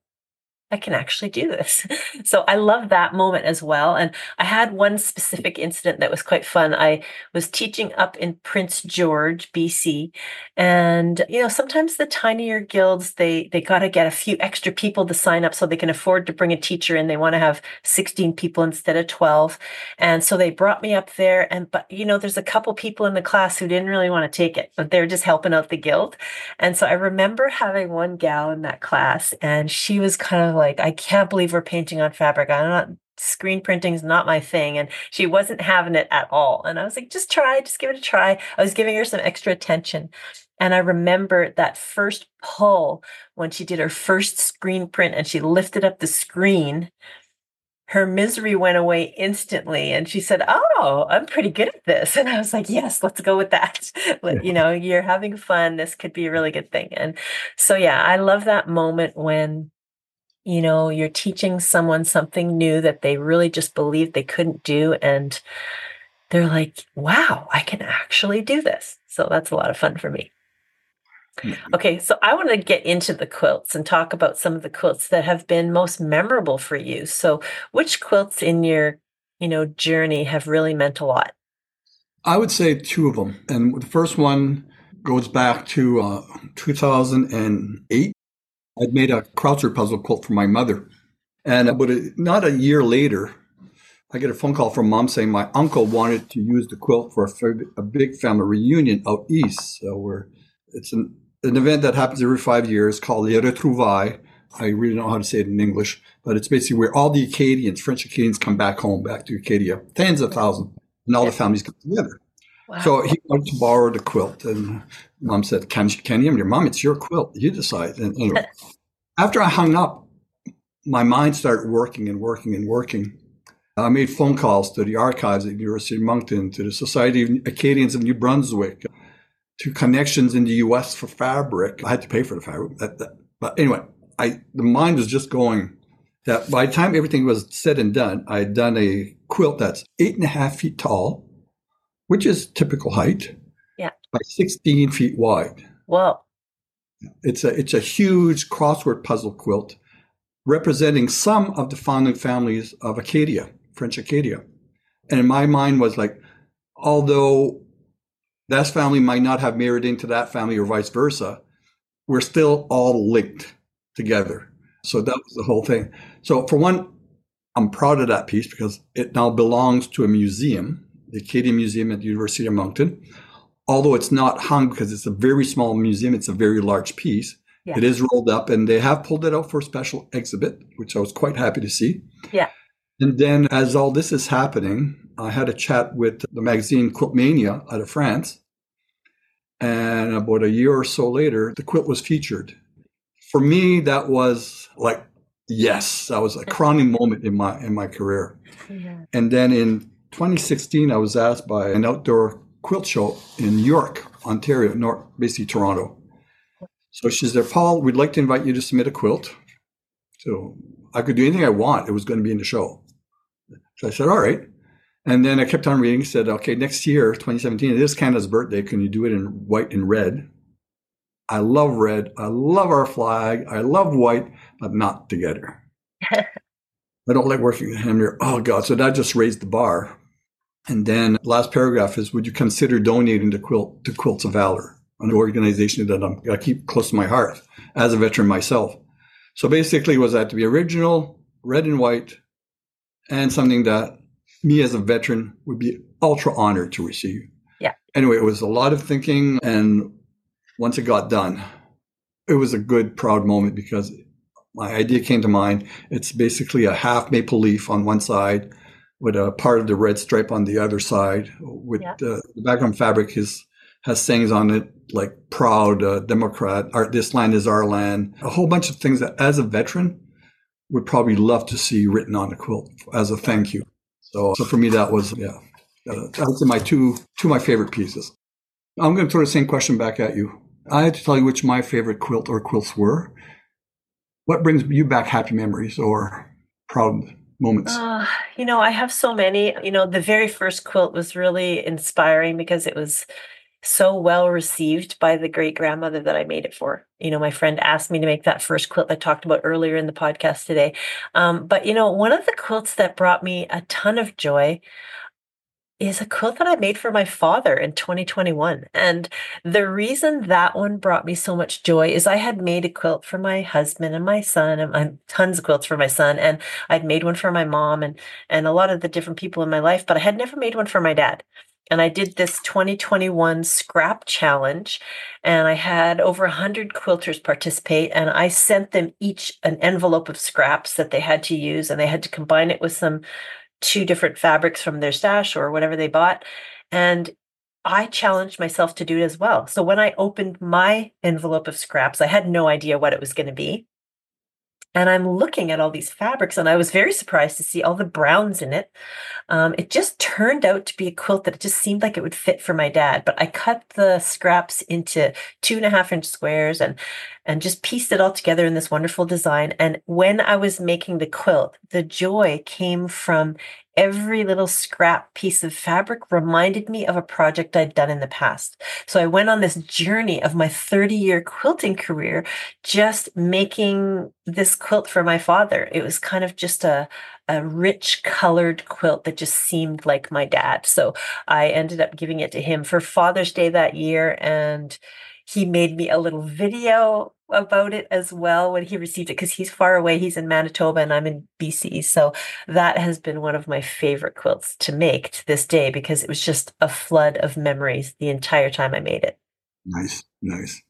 I can actually do this. *laughs* so I love that moment as well. And I had one specific incident that was quite fun. I was teaching up in Prince George, BC, and you know, sometimes the tinier guilds they they got to get a few extra people to sign up so they can afford to bring a teacher in. They want to have 16 people instead of 12. And so they brought me up there and but you know, there's a couple people in the class who didn't really want to take it, but they're just helping out the guild. And so I remember having one gal in that class and she was kind of like, I can't believe we're painting on fabric. I'm not screen printing is not my thing. And she wasn't having it at all. And I was like, just try, just give it a try. I was giving her some extra attention. And I remember that first pull when she did her first screen print and she lifted up the screen. Her misery went away instantly. And she said, Oh, I'm pretty good at this. And I was like, Yes, let's go with that. *laughs* you *laughs* know, you're having fun. This could be a really good thing. And so, yeah, I love that moment when you know you're teaching someone something new that they really just believed they couldn't do and they're like wow i can actually do this. So that's a lot of fun for me. Mm-hmm. okay so i want to get into the quilts and talk about some of the quilts that have been most memorable for you. So which quilts in your you know journey have really meant a lot? I would say two of them and the first one goes back to uh, 2008 I'd made a crossword puzzle quilt for my mother. And uh, but not a year later, I get a phone call from mom saying my uncle wanted to use the quilt for a, a big family reunion out east. So we're, it's an, an event that happens every five years called the Retrouvailles. I really don't know how to say it in English, but it's basically where all the Acadians, French Acadians, come back home, back to Acadia, tens of thousands, and all the families come together. Wow. So he wanted to borrow the quilt, and mom said, "Can can you?" Your mom, it's your quilt. You decide. And anyway, after I hung up, my mind started working and working and working. I made phone calls to the archives at the University of Moncton, to the Society of Acadians of New Brunswick, to connections in the U.S. for fabric. I had to pay for the fabric, but anyway, I the mind was just going. That by the time everything was said and done, I had done a quilt that's eight and a half feet tall which is typical height. Yeah. by 16 feet wide. Wow. It's a it's a huge crossword puzzle quilt representing some of the founding families of Acadia, French Acadia. And in my mind was like, although that family might not have married into that family or vice versa, we're still all linked together. So that was the whole thing. So for one, I'm proud of that piece because it now belongs to a museum, the Acadia Museum at the University of Moncton. Although it's not hung because it's a very small museum, it's a very large piece. Yeah. It is rolled up and they have pulled it out for a special exhibit, which I was quite happy to see. Yeah. And then as all this is happening, I had a chat with the magazine Quiltmania out of France. And about a year or so later, the quilt was featured. For me, that was like, yes, that was a crowning moment in my in my career. Yeah. And then in 2016, I was asked by an outdoor quilt show in York, Ontario, North, basically Toronto. So she said, Paul, we'd like to invite you to submit a quilt. So I could do anything I want. It was going to be in the show. So I said, all right. And then I kept on reading, said, okay, next year, 2017, it is Canada's birthday. Can you do it in white and red? I love red. I love our flag. I love white, but not together. *laughs* I don't like working with him here. Oh God. So that just raised the bar. And then last paragraph is, would you consider donating the quilt to Quilts of Valour, an organization that I'm, I keep close to my heart as a veteran myself. So basically was that to be original, red and white, and something that me as a veteran would be ultra honored to receive. Yeah. Anyway, it was a lot of thinking. And once it got done, it was a good, proud moment because my idea came to mind. It's basically a half maple leaf on one side with a part of the red stripe on the other side. With yeah. the, the, background fabric is has sayings on it like "proud uh, Democrat," our, "This land is our land," a whole bunch of things that, as a veteran, would probably love to see written on a quilt as a thank you. So, so for me, that was yeah, uh, that's my two two of my favorite pieces. I'm going to throw the same question back at you. I had to tell you which my favorite quilt or quilts were. What brings you back happy memories or proud moments? Uh, you know, I have so many. You know, the very first quilt was really inspiring because it was so well received by the great grandmother that I made it for. You know, my friend asked me to make that first quilt I talked about earlier in the podcast today. Um, but, you know, one of the quilts that brought me a ton of joy is a quilt that I made for my father in 2021. And the reason that one brought me so much joy is I had made a quilt for my husband and my son and, and tons of quilts for my son. And I'd made one for my mom and, and a lot of the different people in my life, but I had never made one for my dad and I did this 2021 scrap challenge and I had over 100 quilters participate and I sent them each an envelope of scraps that they had to use and they had to combine it with some two different fabrics from their stash or whatever they bought and I challenged myself to do it as well. So when I opened my envelope of scraps, I had no idea what it was going to be. And I'm looking at all these fabrics, and I was very surprised to see all the browns in it. Um, it just turned out to be a quilt that it just seemed like it would fit for my dad. But I cut the scraps into two and a half inch squares and and just pieced it all together in this wonderful design. And when I was making the quilt, the joy came from every little scrap piece of fabric reminded me of a project I'd done in the past. So I went on this journey of my 30 year quilting career, just making this quilt for my father. It was kind of just a, a rich colored quilt that just seemed like my dad. So I ended up giving it to him for Father's Day that year. And he made me a little video about it as well when he received it because he's far away. He's in Manitoba and I'm in BC. So that has been one of my favorite quilts to make to this day because it was just a flood of memories the entire time I made it. Nice, nice.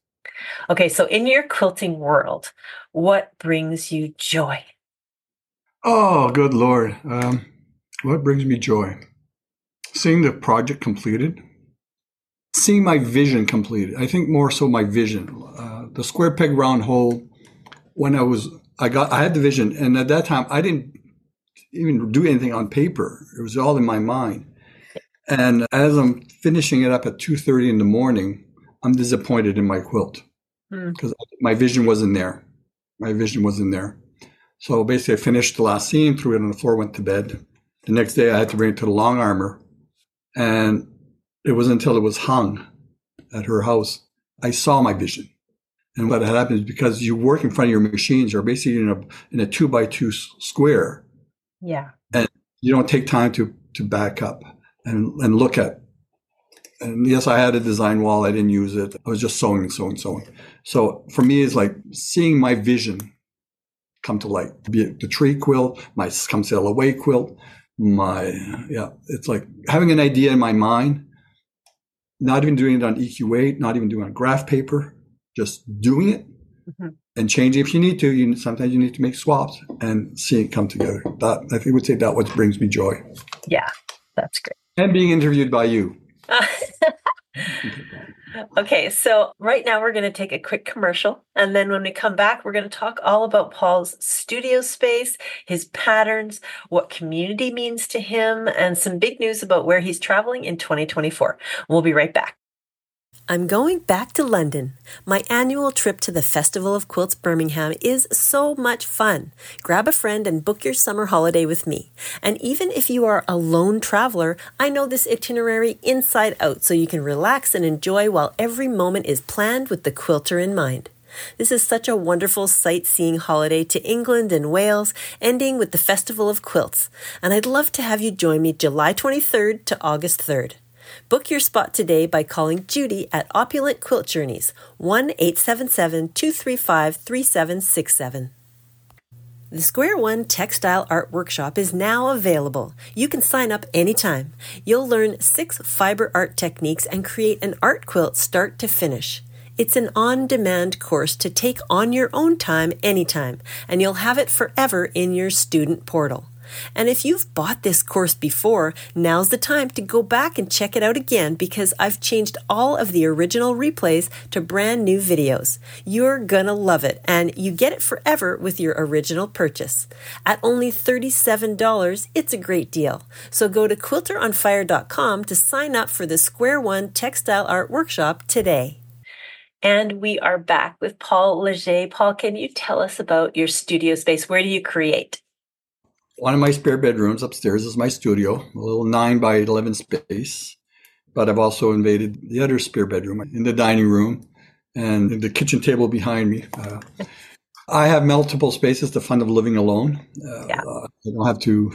Okay, so in your quilting world, what brings you joy? Oh, good Lord. Um, what brings me joy? Seeing the project completed, seeing my vision completed. I think more so my vision. Uh, the square peg round hole when I was I got I had the vision and at that time I didn't even do anything on paper. It was all in my mind. And as I'm finishing it up at 2:30 in the morning, I'm disappointed in my quilt because mm. my vision wasn't there. My vision wasn't there. So basically, I finished the last seam, threw it on the floor, went to bed. The next day, I had to bring it to the long armor, and it was until it was hung at her house, I saw my vision. And what happens because you work in front of your machines, you're basically in a in a two by two square. Yeah. And you don't take time to to back up and and look at. And yes, I had a design wall. I didn't use it. I was just sewing and sewing, and sewing. So for me, it's like seeing my vision come to light. Be it the tree quilt, my come sail away quilt, my yeah. It's like having an idea in my mind. Not even doing it on EQ8, not even doing it on graph paper, just doing it mm-hmm. and changing if you need to. You sometimes you need to make swaps and see it come together. That I think would say that what brings me joy. Yeah, that's great. And being interviewed by you. *laughs* okay, so right now we're going to take a quick commercial. And then when we come back, we're going to talk all about Paul's studio space, his patterns, what community means to him, and some big news about where he's traveling in 2024. We'll be right back. I'm going back to London. My annual trip to the Festival of Quilts Birmingham is so much fun. Grab a friend and book your summer holiday with me. And even if you are a lone traveler, I know this itinerary inside out so you can relax and enjoy while every moment is planned with the quilter in mind. This is such a wonderful sightseeing holiday to England and Wales, ending with the Festival of Quilts. And I'd love to have you join me July 23rd to August 3rd. Book your spot today by calling Judy at Opulent Quilt Journeys, 1 877 235 3767. The Square One Textile Art Workshop is now available. You can sign up anytime. You'll learn six fiber art techniques and create an art quilt start to finish. It's an on demand course to take on your own time anytime, and you'll have it forever in your student portal. And if you've bought this course before, now's the time to go back and check it out again because I've changed all of the original replays to brand new videos. You're gonna love it, and you get it forever with your original purchase. At only $37, it's a great deal. So go to quilteronfire.com to sign up for the Square One Textile Art Workshop today. And we are back with Paul Leger. Paul, can you tell us about your studio space? Where do you create? One of my spare bedrooms upstairs is my studio, a little nine by 11 space. But I've also invaded the other spare bedroom in the dining room and the kitchen table behind me. Uh, I have multiple spaces to fun of living alone. Uh, yeah. I don't have to,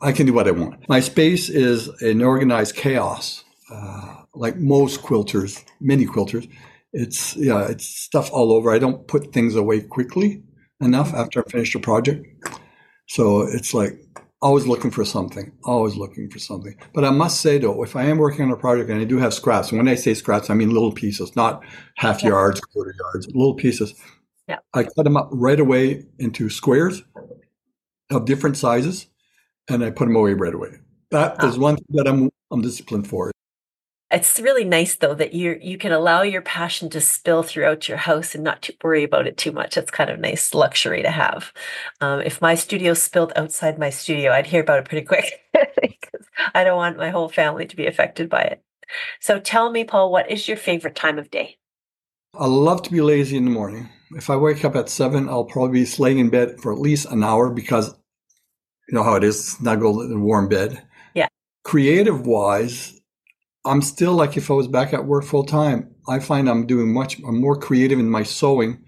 I can do what I want. My space is an organized chaos, uh, like most quilters, many quilters. It's, yeah, it's stuff all over. I don't put things away quickly enough after I finish a project. So it's like always looking for something, always looking for something. But I must say though, if I am working on a project and I do have scraps, and when I say scraps, I mean little pieces, not half yeah. yards, quarter yards, little pieces. Yeah. I cut them up right away into squares of different sizes, and I put them away right away. That oh. is one thing that I'm I'm disciplined for. It's really nice though that you you can allow your passion to spill throughout your house and not to worry about it too much. It's kind of nice luxury to have. Um, if my studio spilled outside my studio, I'd hear about it pretty quick *laughs* because I don't want my whole family to be affected by it. So tell me, Paul, what is your favorite time of day? I love to be lazy in the morning. If I wake up at seven, I'll probably be laying in bed for at least an hour because you know how it is, snuggle in a warm bed. Yeah. Creative wise, I'm still like if I was back at work full time, I find I'm doing much, I'm more creative in my sewing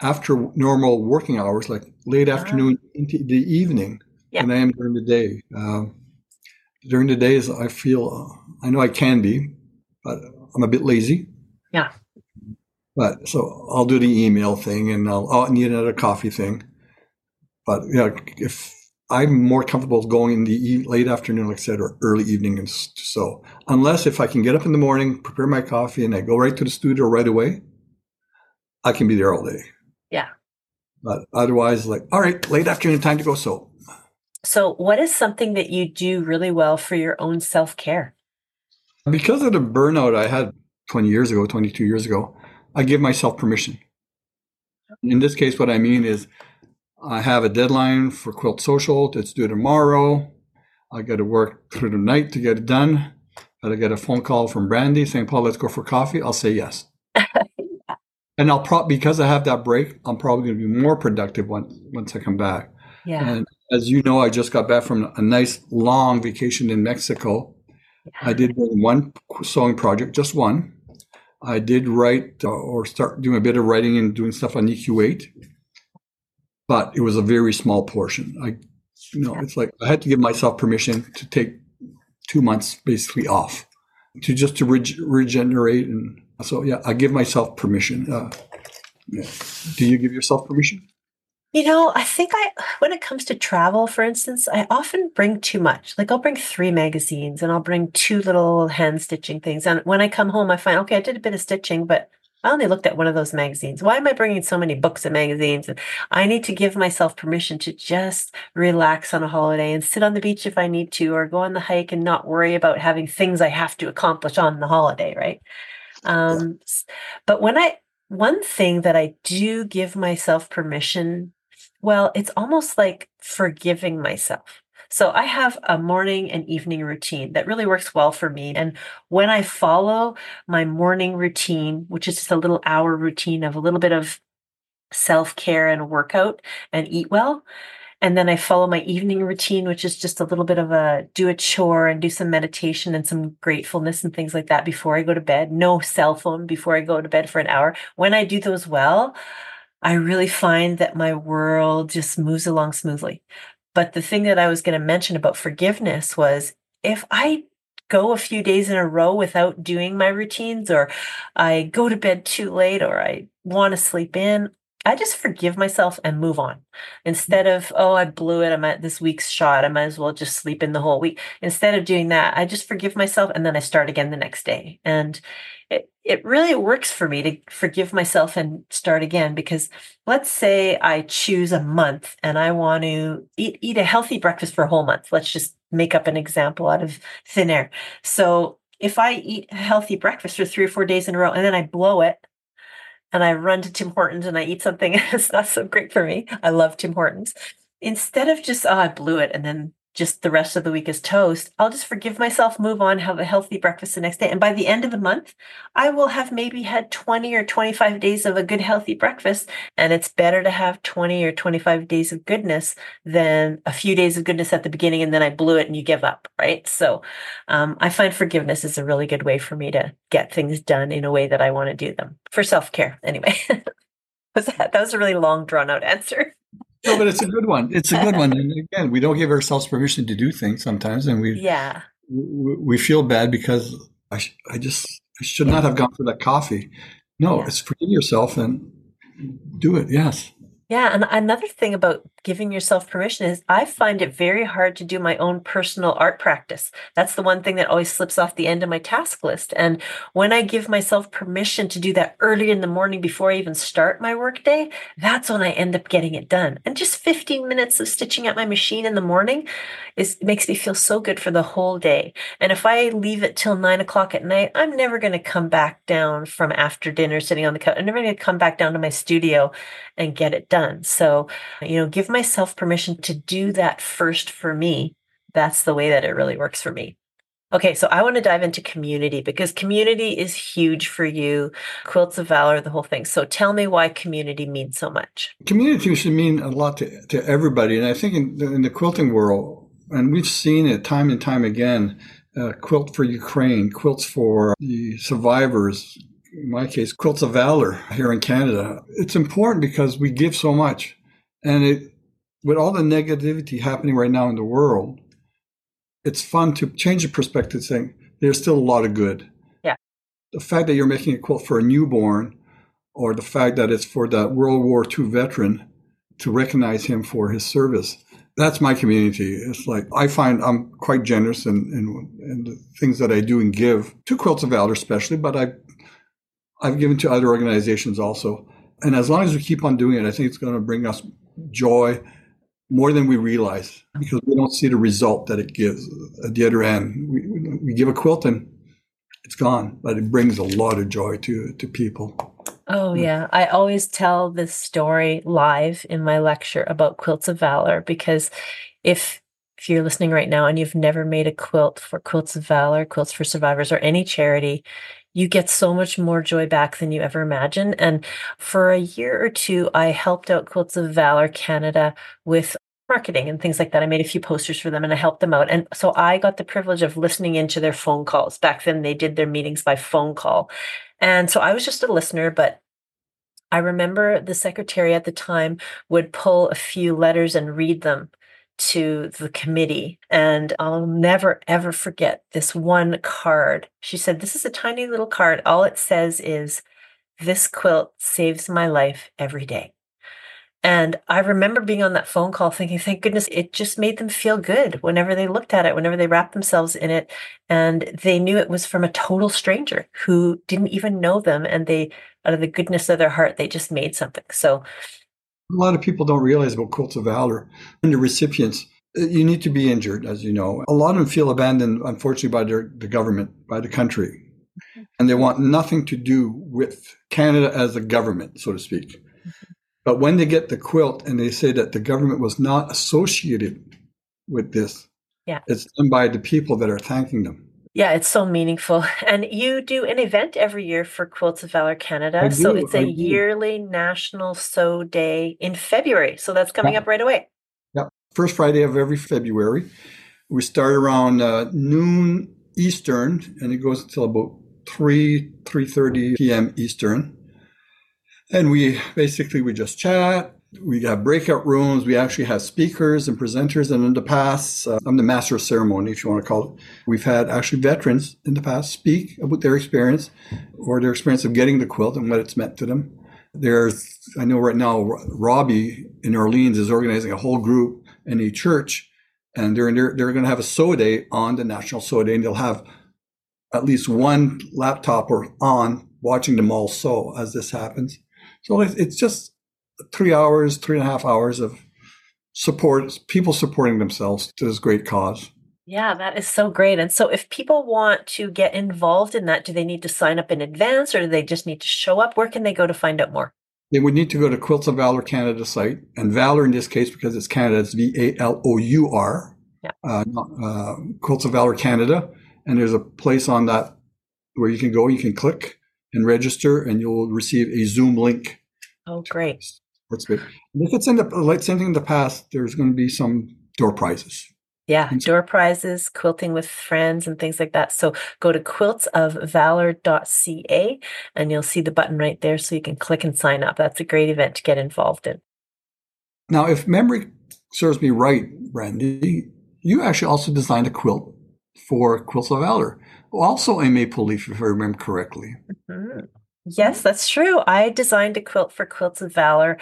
after normal working hours, like late uh-huh. afternoon into the evening, yeah. than I am during the day. Uh, during the days, I feel, uh, I know I can be, but I'm a bit lazy. Yeah. But so I'll do the email thing and I'll, I'll need another coffee thing. But yeah, if I'm more comfortable going in the late afternoon, like I said, or early evening. And so, unless if I can get up in the morning, prepare my coffee, and I go right to the studio right away, I can be there all day. Yeah. But otherwise, like, all right, late afternoon, time to go So, So, what is something that you do really well for your own self care? Because of the burnout I had 20 years ago, 22 years ago, I give myself permission. In this case, what I mean is I have a deadline for Quilt Social It's due tomorrow. I got to work through the night to get it done. But I get a phone call from Brandy saying, Paul, let's go for coffee. I'll say yes. *laughs* And I'll probably, because I have that break, I'm probably going to be more productive once, once I come back. Yeah. And as you know, I just got back from a nice long vacation in Mexico. Yeah. I did one sewing project, just one. I did write uh, or start doing a bit of writing and doing stuff on EQ8, but it was a very small portion. I, you know, it's like I had to give myself permission to take two months basically off to just to reg- regenerate. And so, yeah, I give myself permission. Uh, yeah. Do you give yourself permission? You know, I think I, when it comes to travel, for instance, I often bring too much. Like I'll bring three magazines and I'll bring two little hand stitching things. And when I come home, I find, okay, I did a bit of stitching, but I only looked at one of those magazines. Why am I bringing so many books and magazines? And I need to give myself permission to just relax on a holiday and sit on the beach if I need to, or go on the hike and not worry about having things I have to accomplish on the holiday, right? Um. But when I, one thing that I do give myself permission well, it's almost like forgiving myself. So I have a morning and evening routine that really works well for me. And when I follow my morning routine, which is just a little hour routine of a little bit of self care and workout and eat well, and then I follow my evening routine, which is just a little bit of a do a chore and do some meditation and some gratefulness and things like that before I go to bed. No cell phone before I go to bed for an hour. When I do those well, I really find that my world just moves along smoothly. But the thing that I was going to mention about forgiveness was if I go a few days in a row without doing my routines, or I go to bed too late, or I want to sleep in, I just forgive myself and move on. Mm-hmm. Instead of, oh, I blew it. I'm at this week's shot. I might as well just sleep in the whole week. Instead of doing that, I just forgive myself and then I start again the next day. And it, it really works for me to forgive myself and start again because let's say I choose a month and I want to eat, eat a healthy breakfast for a whole month. Let's just make up an example out of thin air. So if I eat a healthy breakfast for three or four days in a row and then I blow it, and I run to Tim Hortons and I eat something *laughs* that's not so great for me. I love Tim Hortons. Instead of just, oh, I blew it and then just the rest of the week is toast, I'll just forgive myself, move on, have a healthy breakfast the next day. And by the end of the month, I will have maybe had 20 or 25 days of a good, healthy breakfast. And it's better to have 20 or 25 days of goodness than a few days of goodness at the beginning and then I blew it and you give up, right? So um, I find forgiveness is a really good way for me to get things done in a way that I want to do them for self care. Anyway, *laughs* was that, that was a really long, drawn out answer no, but it's a good one. It's a good one. And again, we don't give ourselves permission to do things sometimes, and we yeah we, we feel bad because I I just I should not have gone for that coffee. No, yeah. it's forgive yourself and do it. Yes. Yeah. And another thing about giving yourself permission is I find it very hard to do my own personal art practice. That's the one thing that always slips off the end of my task list. And when I give myself permission to do that early in the morning before I even start my workday, that's when I end up getting it done. And just 15 minutes of stitching at my machine in the morning is makes me feel so good for the whole day. And if I leave it till nine o'clock at night, I'm never going to come back down from after dinner sitting on the couch. I'm never going to come back down to my studio and get it done. So, you know, give myself permission to do that first for me. That's the way that it really works for me. Okay, so I want to dive into community because community is huge for you. Quilts of Valour, the whole thing. So tell me why community means so much. Community should mean a lot to, to everybody. And I think in the, in the quilting world, and we've seen it time and time again, uh, Quilt for Ukraine, quilts for the survivors, in my case, Quilts of Valour here in Canada. It's important because we give so much. And it, with all the negativity happening right now in the world, it's fun to change the perspective saying there's still a lot of good. Yeah. The fact that you're making a quilt for a newborn or the fact that it's for that World War II veteran to recognize him for his service. That's my community. It's like I find I'm quite generous in, in, in the things that I do and give to Quilts of Valour, especially, but I I've given to other organizations also. And as long as we keep on doing it, I think it's going to bring us joy more than we realize mm-hmm. because we don't see the result that it gives at the other end. We, we give a quilt and it's gone, but it brings a lot of joy to, to people. Oh, mm. yeah. I always tell this story live in my lecture about Quilts of Valour because if if you're listening right now and you've never made a quilt for Quilts of Valour, Quilts for Survivors, or any charity, you get so much more joy back than you ever imagined. And for a year or two, I helped out Quilts of Valour Canada with marketing and things like that. I made a few posters for them and I helped them out. And so I got the privilege of listening into their phone calls. Back then, they did their meetings by phone call. And so I was just a listener, but I remember the secretary at the time would pull a few letters and read them to the committee. And I'll never, ever forget this one card. She said, This is a tiny little card. All it says is, This quilt saves my life every day. And I remember being on that phone call thinking, thank goodness it just made them feel good whenever they looked at it, whenever they wrapped themselves in it. And they knew it was from a total stranger who didn't even know them. And they, out of the goodness of their heart, they just made something. So a lot of people don't realize about Quilts of Valour and the recipients. Uh, you need to be injured, as you know. A lot of them feel abandoned, unfortunately, by their, the government, by the country. Mm-hmm. And they want nothing to do with Canada as a government, so to speak. Mm-hmm. But when they get the quilt and they say that the government was not associated with this, yeah. it's done by the people that are thanking them. Yeah, it's so meaningful. *laughs* And you do an event every year for Quilts of Valour Canada. so it's a yearly National Sew Day in February. So that's coming up right away. Yep. First Friday of every February. We start around uh, noon Eastern and it goes until about 3 3:30 p.m. Eastern and we basically we just chat we have breakout rooms. We actually have speakers and presenters and in the past uh, i'm the master of ceremony if you want to call it. We've had actually veterans in the past speak about their experience or their experience of getting the quilt and what it's meant to them. There's i know right now robbie in orleans is organizing a whole group in a church and they're they're, they're going to have a sew day on the national sew day and they'll have at least one laptop or on watching them all sew as this happens. So it's just three hours, three and a half hours of support, people supporting themselves to this great cause. Yeah, that is so great. And so, if people want to get involved in that, do they need to sign up in advance or do they just need to show up? Where can they go to find out more? They would need to go to Quilts of Valour Canada site. And Valour in this case, because it's Canada, it's V A L O U R, yeah. uh, uh, Quilts of Valour Canada. And there's a place on that where you can go, you can click and register, and you'll receive a Zoom link. Oh, great! Great. And if it's in the like something in the past, there's going to be some door prizes. Yeah, door prizes, quilting with friends, and things like that. So go to quiltsofvalour.ca and you'll see the button right there so you can click and sign up. That's a great event to get involved in. Now, if memory serves me right, Brandy, you actually also designed a quilt for Quilts of Valour also a maple leaf, if I remember correctly. Mm-hmm. Yes, that's true. I designed a quilt for Quilts of Valour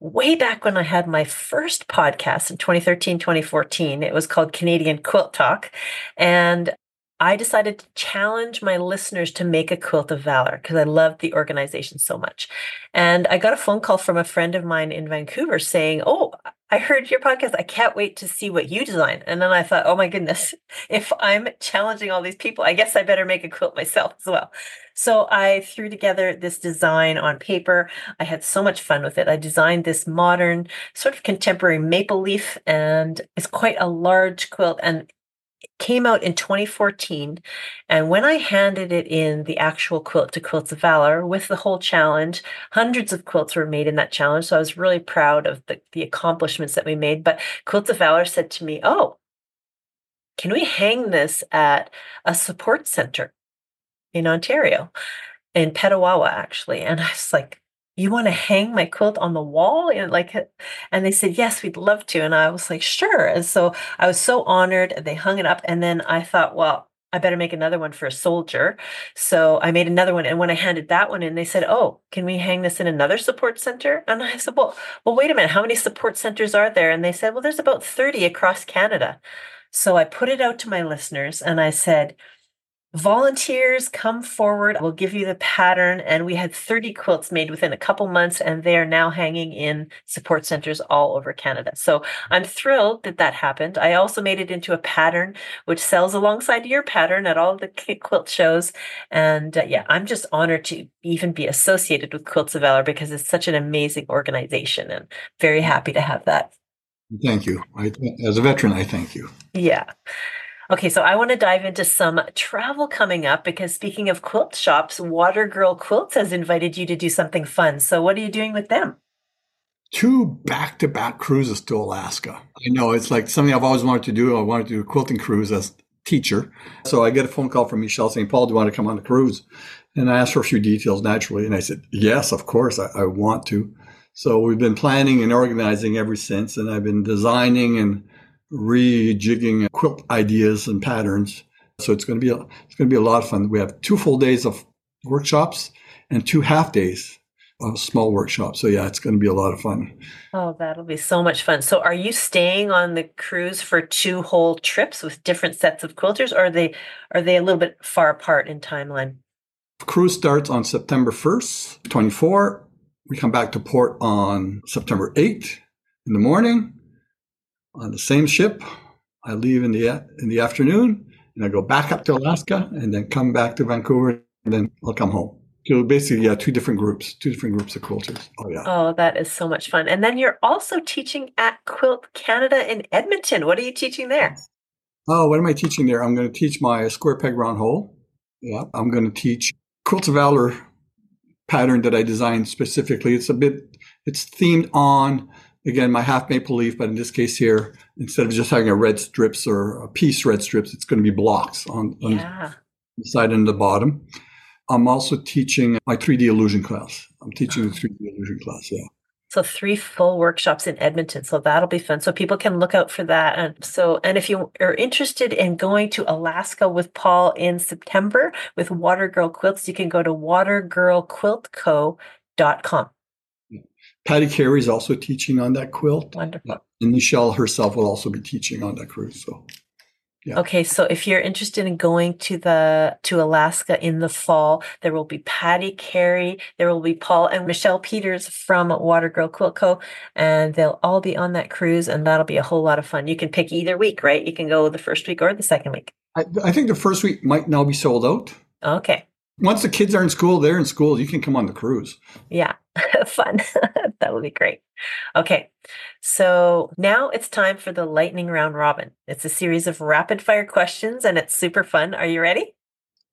way back when I had my first podcast in 2013, 2014. It was called Canadian Quilt Talk. And I decided to challenge my listeners to make a quilt of valor because I loved the organization so much. And I got a phone call from a friend of mine in Vancouver saying, Oh, I heard your podcast. I can't wait to see what you design. And then I thought, oh my goodness, *laughs* if I'm challenging all these people, I guess I better make a quilt myself as well. So I threw together this design on paper. I had so much fun with it. I designed this modern, sort of contemporary maple leaf, and it's quite a large quilt. And came out in 2014. And when I handed it in the actual quilt to Quilts of Valour with the whole challenge, hundreds of quilts were made in that challenge. So I was really proud of the, the accomplishments that we made. But Quilts of Valour said to me, Oh, can we hang this at a support center in Ontario, in Petawawa, actually? And I was like, you want to hang my quilt on the wall? And like and they said yes we'd love to. And i was like sure. And so i was so honored they hung it up and then i thought well i better make another one for a soldier. So i made another one and when i handed that one in they said oh can we hang this in another support center? And i said well well wait a minute how many support centers are there? And they said well there's about 30 across canada. So i put it out to my listeners and i said Volunteers come forward. We'll give you the pattern. And we had 30 quilts made within a couple months, and they are now hanging in support centers all over Canada. So I'm thrilled that that happened. I also made it into a pattern, which sells alongside your pattern at all the *laughs* quilt shows. And uh, yeah, I'm just honored to even be associated with Quilts of Valour because it's such an amazing organization and very happy to have that. Thank you. I, as a veteran, I thank you. Yeah. Okay, so I want to dive into some travel coming up because speaking of quilt shops, Water Girl Quilts has invited you to do something fun. So, what are you doing with them? Two back to back cruises to Alaska. I know it's like something I've always wanted to do. I wanted to do a quilting cruise as teacher. So I get a phone call from Michelle saying, Paul, do you want to come on a cruise? And I asked for a few details naturally. And I said, yes, of course, I, I want to. So we've been planning and organizing ever since. And I've been designing and rejigging quilt ideas and patterns. So it's going to be a, it's going to be a lot of fun. We have two full days of workshops and two half days of small workshops. So yeah, it's going to be a lot of fun. Oh, that'll be so much fun. So are you staying on the cruise for two whole trips with different sets of quilters or are they are they a little bit far apart in timeline? Cruise starts on September 1st, 24. We come back to port on September 8th in the morning on the same ship. I leave in the in the afternoon and I go back up to Alaska and then come back to Vancouver and then I'll come home. So basically, yeah, two different groups, two different groups of quilters. Oh yeah. Oh, that is so much fun. And then you're also teaching at Quilt Canada in Edmonton. What are you teaching there? Oh, what am I teaching there? I'm going to teach my square peg round hole. Yeah, I'm going to teach Quilt of Valour pattern that I designed specifically. It's a bit, it's themed on again my half maple leaf, but in this case here, instead of just having a red strips or a piece red strips, it's going to be blocks on, on Yeah. the side and the bottom. I'm also teaching my 3D illusion class. I'm teaching the 3D illusion class. Yeah. So three full workshops in Edmonton. So that'll be fun. So people can look out for that. And so, and if you are interested in going to Alaska with Paul in September with Water Girl Quilts, you can go to watergirlquiltco.com. Patty Carey is also teaching on that quilt. Wonderful. And Michelle herself will also be teaching on that cruise. So Yeah. Okay, so if you're interested in going to the to Alaska in the fall, there will be Patty Carey, there will be Paul and Michelle Peters from Water Girl Quilt Co. And they'll all be on that cruise, and that'll be a whole lot of fun. You can pick either week, right? You can go the first week or the second week. I, I think the first week might now be sold out. Okay. Once the kids are in school, they're in school. You can come on the cruise. Yeah, *laughs* fun. *laughs* that would be great. Okay, so now it's time for the lightning round robin. It's a series of rapid fire questions and it's super fun. Are you ready?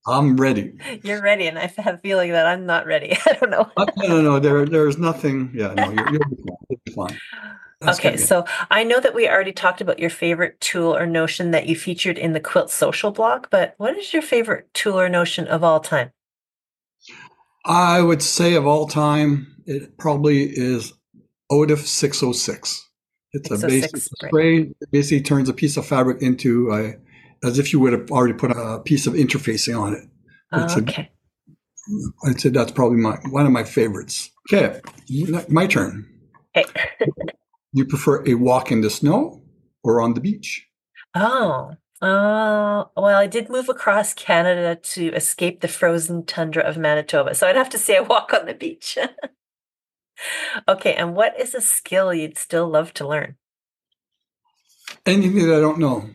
I'm ready. You're ready, and I have a feeling that I'm not ready. *laughs* I don't know. Uh, no, no, no. There, there's nothing. Yeah, no, you're, you'll be fine. You'll be fine. That's Okay, so I know that we already talked about your favorite tool or notion that you featured in the Quilt Social blog, but what is your favorite tool or notion of all time? I would say of all time, it probably is Odif 606. It's a oh basic right. spray. It basically turns a piece of fabric into a, as if you would have already put a piece of interfacing on it. It's a- okay. I'd say that's probably my one of my favorites. Okay, my turn. Okay. *laughs* You prefer a walk in the snow or on the beach? Oh, uh, well, I did move across Canada to escape the frozen tundra of Manitoba, so I'd have to say a walk on the beach. *laughs* Okay, and what is a skill you'd still love to learn? Anything that I don't know.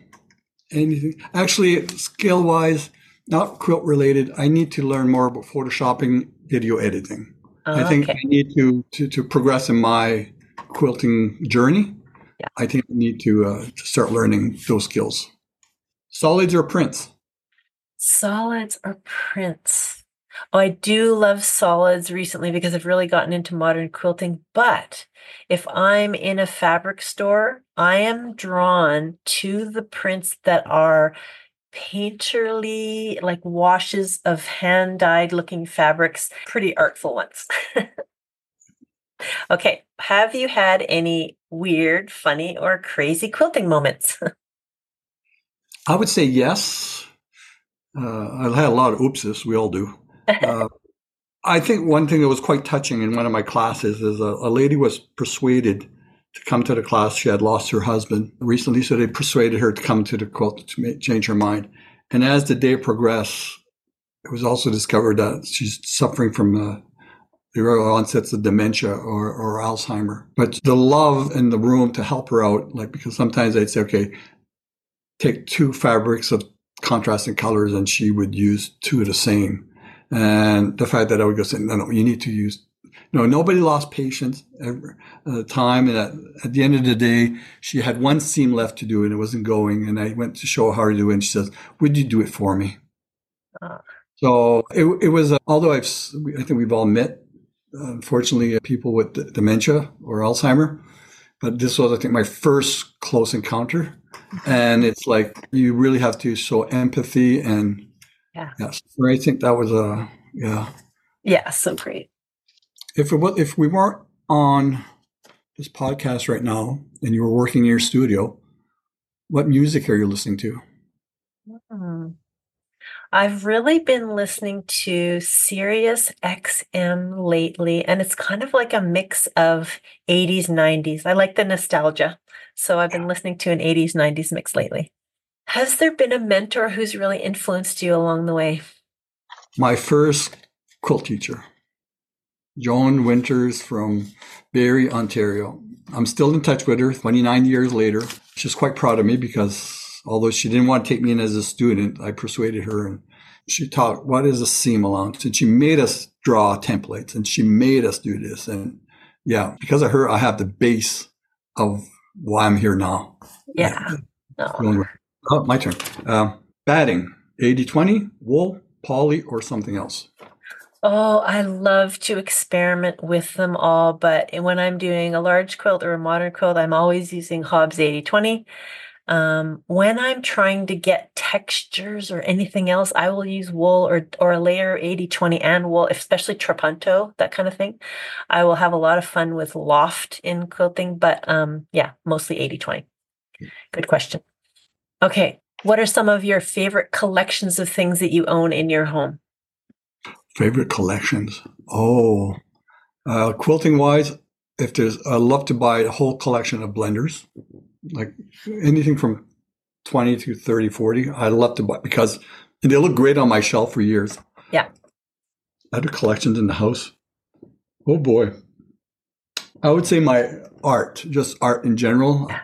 Anything. Actually, skill wise, not quilt related, I need to learn more about photoshopping, video editing. I think I need to, to, to progress in my quilting journey. Yeah. I think I need to, uh, to start learning those skills. Solids or prints? Solids or prints? Oh, I do love solids recently because I've really gotten into modern quilting. But if I'm in a fabric store, I am drawn to the prints that are painterly, like washes of hand dyed looking fabrics, pretty artful ones. *laughs* okay. Have you had any weird, funny, or crazy quilting moments? *laughs* I would say yes. Uh, I've had a lot of oopses. We all do. *laughs* Uh, I think one thing that was quite touching in one of my classes is a, a lady was persuaded to come to the class. She had lost her husband recently, so they persuaded her to come to the quilt to change her mind. And as the day progressed, it was also discovered that she's suffering from uh, the early onsets of dementia or, or Alzheimer. But the love in the room to help her out, like because sometimes I'd say, okay, take two fabrics of contrasting colors, and she would use two of the same. And the fact that I would go say, no, no, you need to use. No, nobody lost patience ever at the time. And at, at the end of the day, she had one seam left to do and it wasn't going. And I went to show her how to do it. And she says, would you do it for me? Ah. So it, it was, uh, although I've, I think we've all met, unfortunately, uh, people with d- dementia or Alzheimer. But this was, I think, my first close encounter. And it's like, you really have to show empathy and Yeah. Yes, I think that was a Yeah. Yeah, so great. If it, wa- if we weren't on this podcast right now and you were working in your studio, what music are you listening to? Hmm. I've really been listening to Sirius XM lately, and it's kind of like a mix of 80s, 90s. I like the nostalgia. So I've been listening to an 80s, 90s mix lately. Has there been a mentor who's really influenced you along the way? My first quilt teacher, Joan Winters from Barrie, Ontario. I'm still in touch with her 29 years later. She's quite proud of me because although she didn't want to take me in as a student, I persuaded her and she taught what is a seam allowance and she made us draw templates and she made us do this. And yeah, because of her, I have the base of why I'm here now. Yeah. Oh. Oh, my turn. Um, batting 80 20, wool, poly, or something else. Oh, I love to experiment with them all, but when I'm doing a large quilt or a modern quilt, I'm always using Hobbs 8020. Um, when I'm trying to get textures or anything else, I will use wool or or a layer 80-20 and wool, especially trapunto, that kind of thing. I will have a lot of fun with loft in quilting, but um, yeah, mostly 80-20. Good question. Okay, what are some of your favorite collections of things that you own in your home? Favorite collections? Oh, uh, quilting wise, if there's, I love to buy a whole collection of blenders like anything from 20 to 30, 40. I love to buy because they look great on my shelf for years. Yeah. I had a collection in the house. Oh boy. I would say my art, just art in general. I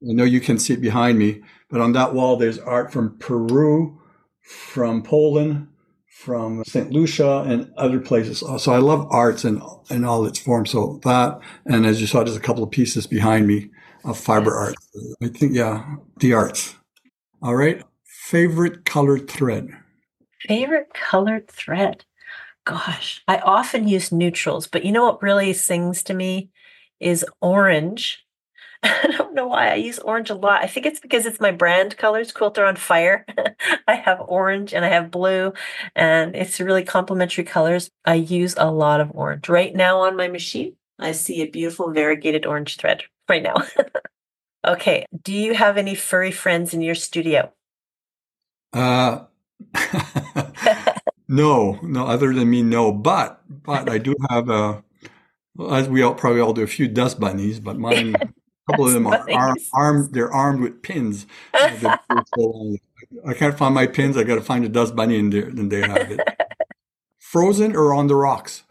know you can see it behind me, but on that wall, there's art from Peru, from Poland, from St. Lucia, and other places. So I love arts in, in all its forms. So that, and as you saw, there's a couple of pieces behind me of fiber art. I think, yeah, the arts. All right. Favorite colored thread? Favorite colored thread? Gosh, I often use neutrals, but you know what really sings to me is orange. *laughs* I don't know why I use orange a lot. I think it's because it's my brand colors, Quilter on Fire. *laughs* I have orange and I have blue, and it's really complementary colors. I use a lot of orange. Right now on my machine, I see a beautiful variegated orange thread right now. *laughs* okay. Do you have any furry friends in your studio? Uh, *laughs* no, no, other than me, no. But, but I do have a, as we all probably all do, a few dust bunnies, but mine, *laughs* a couple of them are arm, armed, they're armed with pins. I can't find my pins. I got to find a dust bunny and, and they have it. Frozen or on the rocks?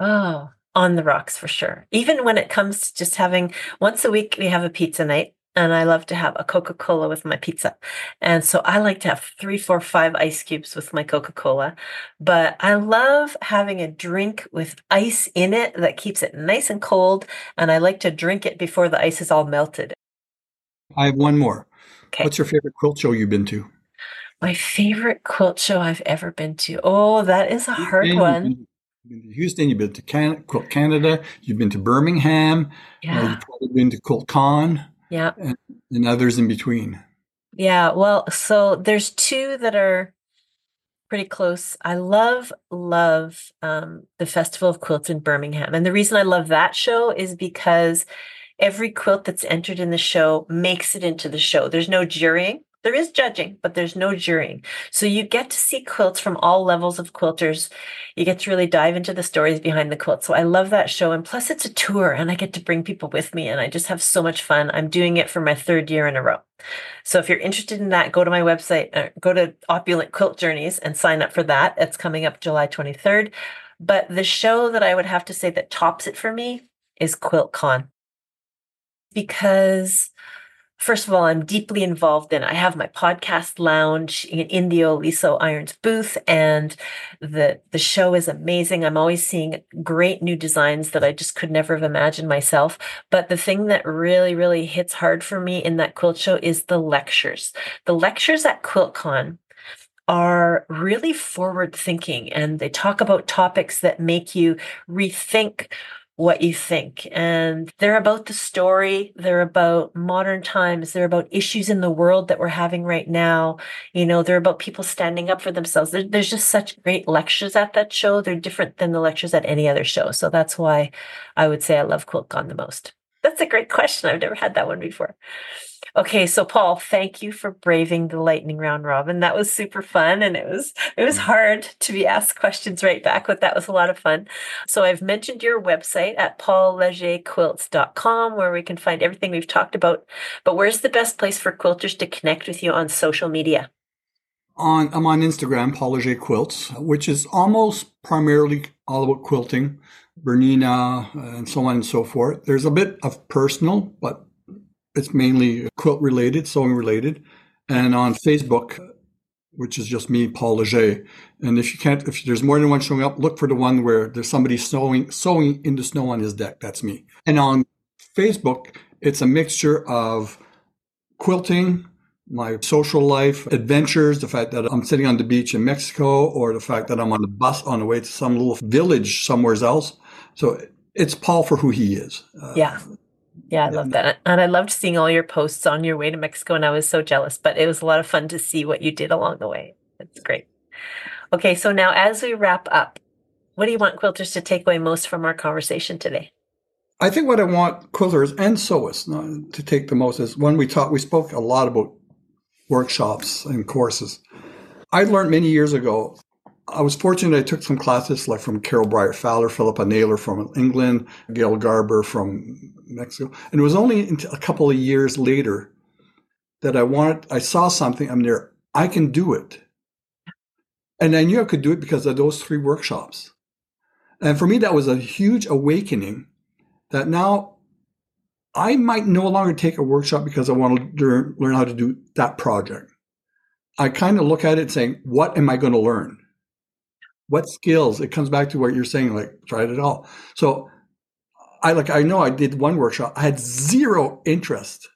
Oh, on the rocks for sure. Even when it comes to just having once a week, we have a pizza night. And I love to have a Coca Cola with my pizza. And so I like to have three, four, five ice cubes with my Coca Cola. But I love having a drink with ice in it that keeps it nice and cold. And I like to drink it before the ice is all melted. I have one more. Okay. What's your favorite quilt show you've been to? My favorite quilt show I've ever been to. Oh, that is a hard one. You've been to Houston, you've been to Can- Quilt Canada, you've been to Birmingham, yeah. uh, you've probably been to QuiltCon, yeah, and, and others in between. Yeah, well, so there's two that are pretty close. I love, love um, the Festival of Quilts in Birmingham. And the reason I love that show is because every quilt that's entered in the show makes it into the show. There's no jurying. There is judging, but there's no jurying. So you get to see quilts from all levels of quilters. You get to really dive into the stories behind the quilt. So I love that show. And plus, it's a tour and I get to bring people with me and I just have so much fun. I'm doing it for my third year in a row. So if you're interested in that, go to my website, uh, go to Opulent Quilt Journeys and sign up for that. It's coming up July 23rd. But the show that I would have to say that tops it for me is QuiltCon because first of all, I'm deeply involved in. I have my podcast lounge in the Oliso Irons booth, and the the show is amazing. I'm always seeing great new designs that I just could never have imagined myself. But the thing that really, really hits hard for me in that quilt show is the lectures. The lectures at QuiltCon are really forward thinking and they talk about topics that make you rethink what you think. And they're about the story, they're about modern times, they're about issues in the world that we're having right now. You know, they're about people standing up for themselves. There, there's just such great lectures at that show. They're different than the lectures at any other show. So that's why I would say I love QuiltCon the most. That's a great question. I've never had that one before. Okay, so Paul, thank you for braving the lightning round robin. That was super fun and it was it was mm-hmm. hard to be asked questions right back, but that was a lot of fun. So I've mentioned your website at paullegerquilts.com where we can find everything we've talked about. But where's the best place for quilters to connect with you on social media? On I'm on Instagram, Paul Leger Quilts, which is almost primarily all about quilting, Bernina, and so on and so forth. There's a bit of personal, but it's mainly quilt related, sewing related. And on Facebook, which is just me, Paul Leger. And if you can't, if there's more than one showing up, look for the one where there's somebody sewing, sewing in the snow on his deck. That's me. And on Facebook, it's a mixture of quilting, my social life, adventures, the fact that I'm sitting on the beach in Mexico, or the fact that I'm on the bus on the way to some little village somewhere else. So it's Paul for who he is. Uh, yeah. Yeah, I love that. And I loved seeing all your posts on your way to Mexico, and I was so jealous, but it was a lot of fun to see what you did along the way. That's great. Okay, so now as we wrap up, what do you want quilters to take away most from our conversation today? I think what I want quilters and sewists uh, to take the most is when we talked, we spoke a lot about workshops and courses. I learned many years ago I was fortunate I took some classes like from Carol Bryer Fallert, Philippa Naylor from England, Gail Garber from Mexico. And it was only a couple of years later that I wanted, I saw something, I'm there, I can do it. And I knew I could do it because of those three workshops. And for me, that was a huge awakening that now I might no longer take a workshop because I want to learn how to do that project. I kind of look at it saying, what am I going to learn? What skills it comes back to what you're saying like try it at all. So i like i know i did one workshop i had zero interest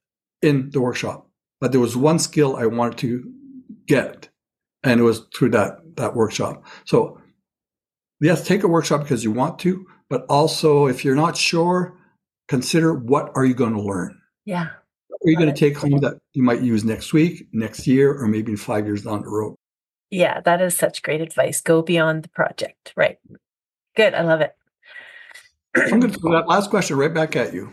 in the workshop but there was one skill i wanted to get and it was through that that workshop. So yes take a workshop because you want to but also if you're not sure consider what are you going to learn? Yeah. Are you going to take home that you might use next week next year or maybe five years down the road yeah, that is such great advice. Go beyond the project. Right. Good. I love it. I'm going to *clears throat* throw that last question right back at you.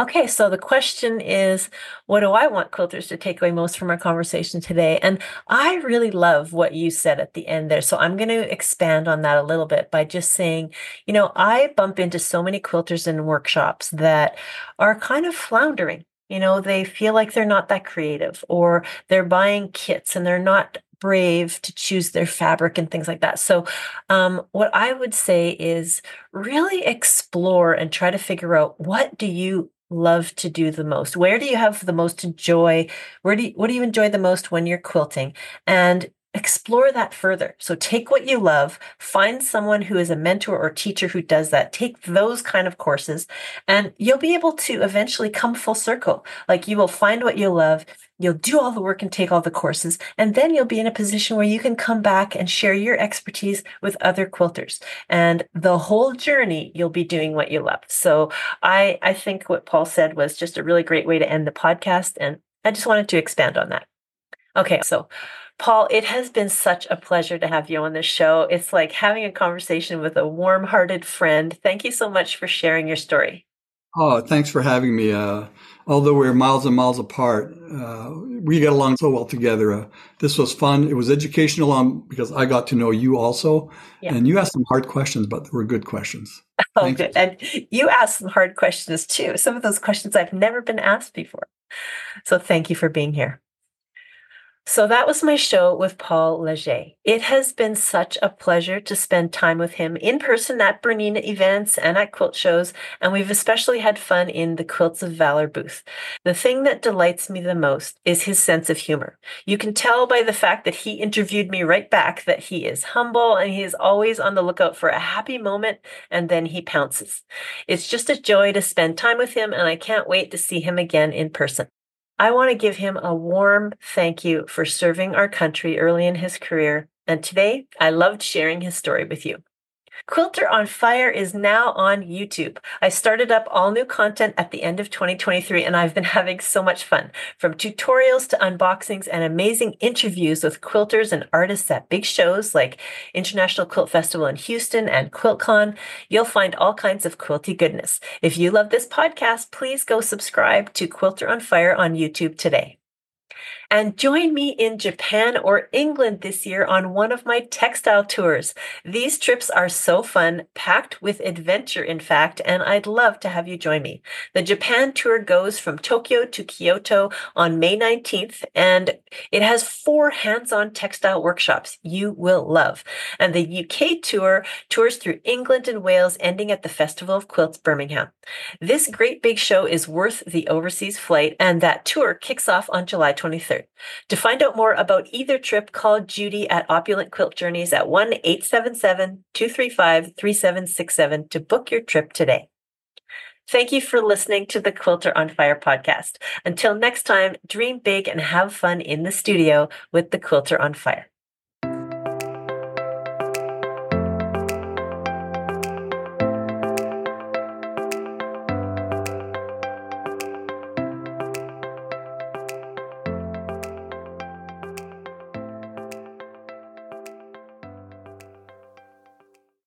Okay, so the question is what do I want quilters to take away most from our conversation today? And I really love what you said at the end there. So I'm going to expand on that a little bit by just saying, you know, I bump into so many quilters in workshops that are kind of floundering. You know, they feel like they're not that creative or they're buying kits and they're not brave to choose their fabric and things like that. So, um, what I would say is really explore and try to figure out what do you love to do the most? Where do you have the most joy? Where do you, what do you enjoy the most when you're quilting? And explore that further. So take what you love, find someone who is a mentor or teacher who does that. Take those kind of courses and you'll be able to eventually come full circle. Like you will find what you love, you'll do all the work and take all the courses, and then you'll be in a position where you can come back and share your expertise with other quilters. And the whole journey you'll be doing what you love. So I I think what Paul said was just a really great way to end the podcast and I just wanted to expand on that. Okay, so Paul, it has been such a pleasure to have you on this show. It's like having a conversation with a warm hearted friend. Thank you so much for sharing your story. Oh, thanks for having me. Uh, although we're miles and miles apart, uh, we get along so well together. Uh, this was fun. It was educational um, because I got to know you also. Yeah. And you asked some hard questions, but they were good questions. *laughs* Oh, Thank good. You. And you asked some hard questions too. Some of those questions I've never been asked before. So thank you for being here. So that was my show with Paul Leger. It has been such a pleasure to spend time with him in person at Bernina events and at quilt shows, and we've especially had fun in the Quilts of Valour booth. The thing that delights me the most is his sense of humor. You can tell by the fact that he interviewed me right back that he is humble and he is always on the lookout for a happy moment and then he pounces. It's just a joy to spend time with him, and I can't wait to see him again in person. I want to give him a warm thank you for serving our country early in his career. And today, I loved sharing his story with you. Quilter on Fire is now on YouTube. I started up all new content at the end of 2023 and I've been *laughs* having so much fun. From tutorials to unboxings and amazing interviews with quilters and artists at big shows like International Quilt Festival in Houston and QuiltCon, you'll find all kinds of quilty goodness. If you love this podcast, please go subscribe to Quilter on Fire on YouTube today. And join me in Japan or England this year on one of my textile tours. These trips are so fun, packed with adventure, in fact, and I'd love to have you join me. The Japan tour goes from Tokyo to Kyoto on May 19th, and it has four hands on textile workshops you will love. And the UK tour tours through England and Wales, ending at the Festival of Quilts Birmingham. This great big show is worth the overseas flight, and that tour kicks off on July 23rd. To find out more about either trip, call Judy at Opulent Quilt Journeys at 1 877 235 3767 to book your trip today. Thank you for listening to the Quilter on Fire podcast. Until next time, dream big and have fun in the studio with the Quilter on Fire.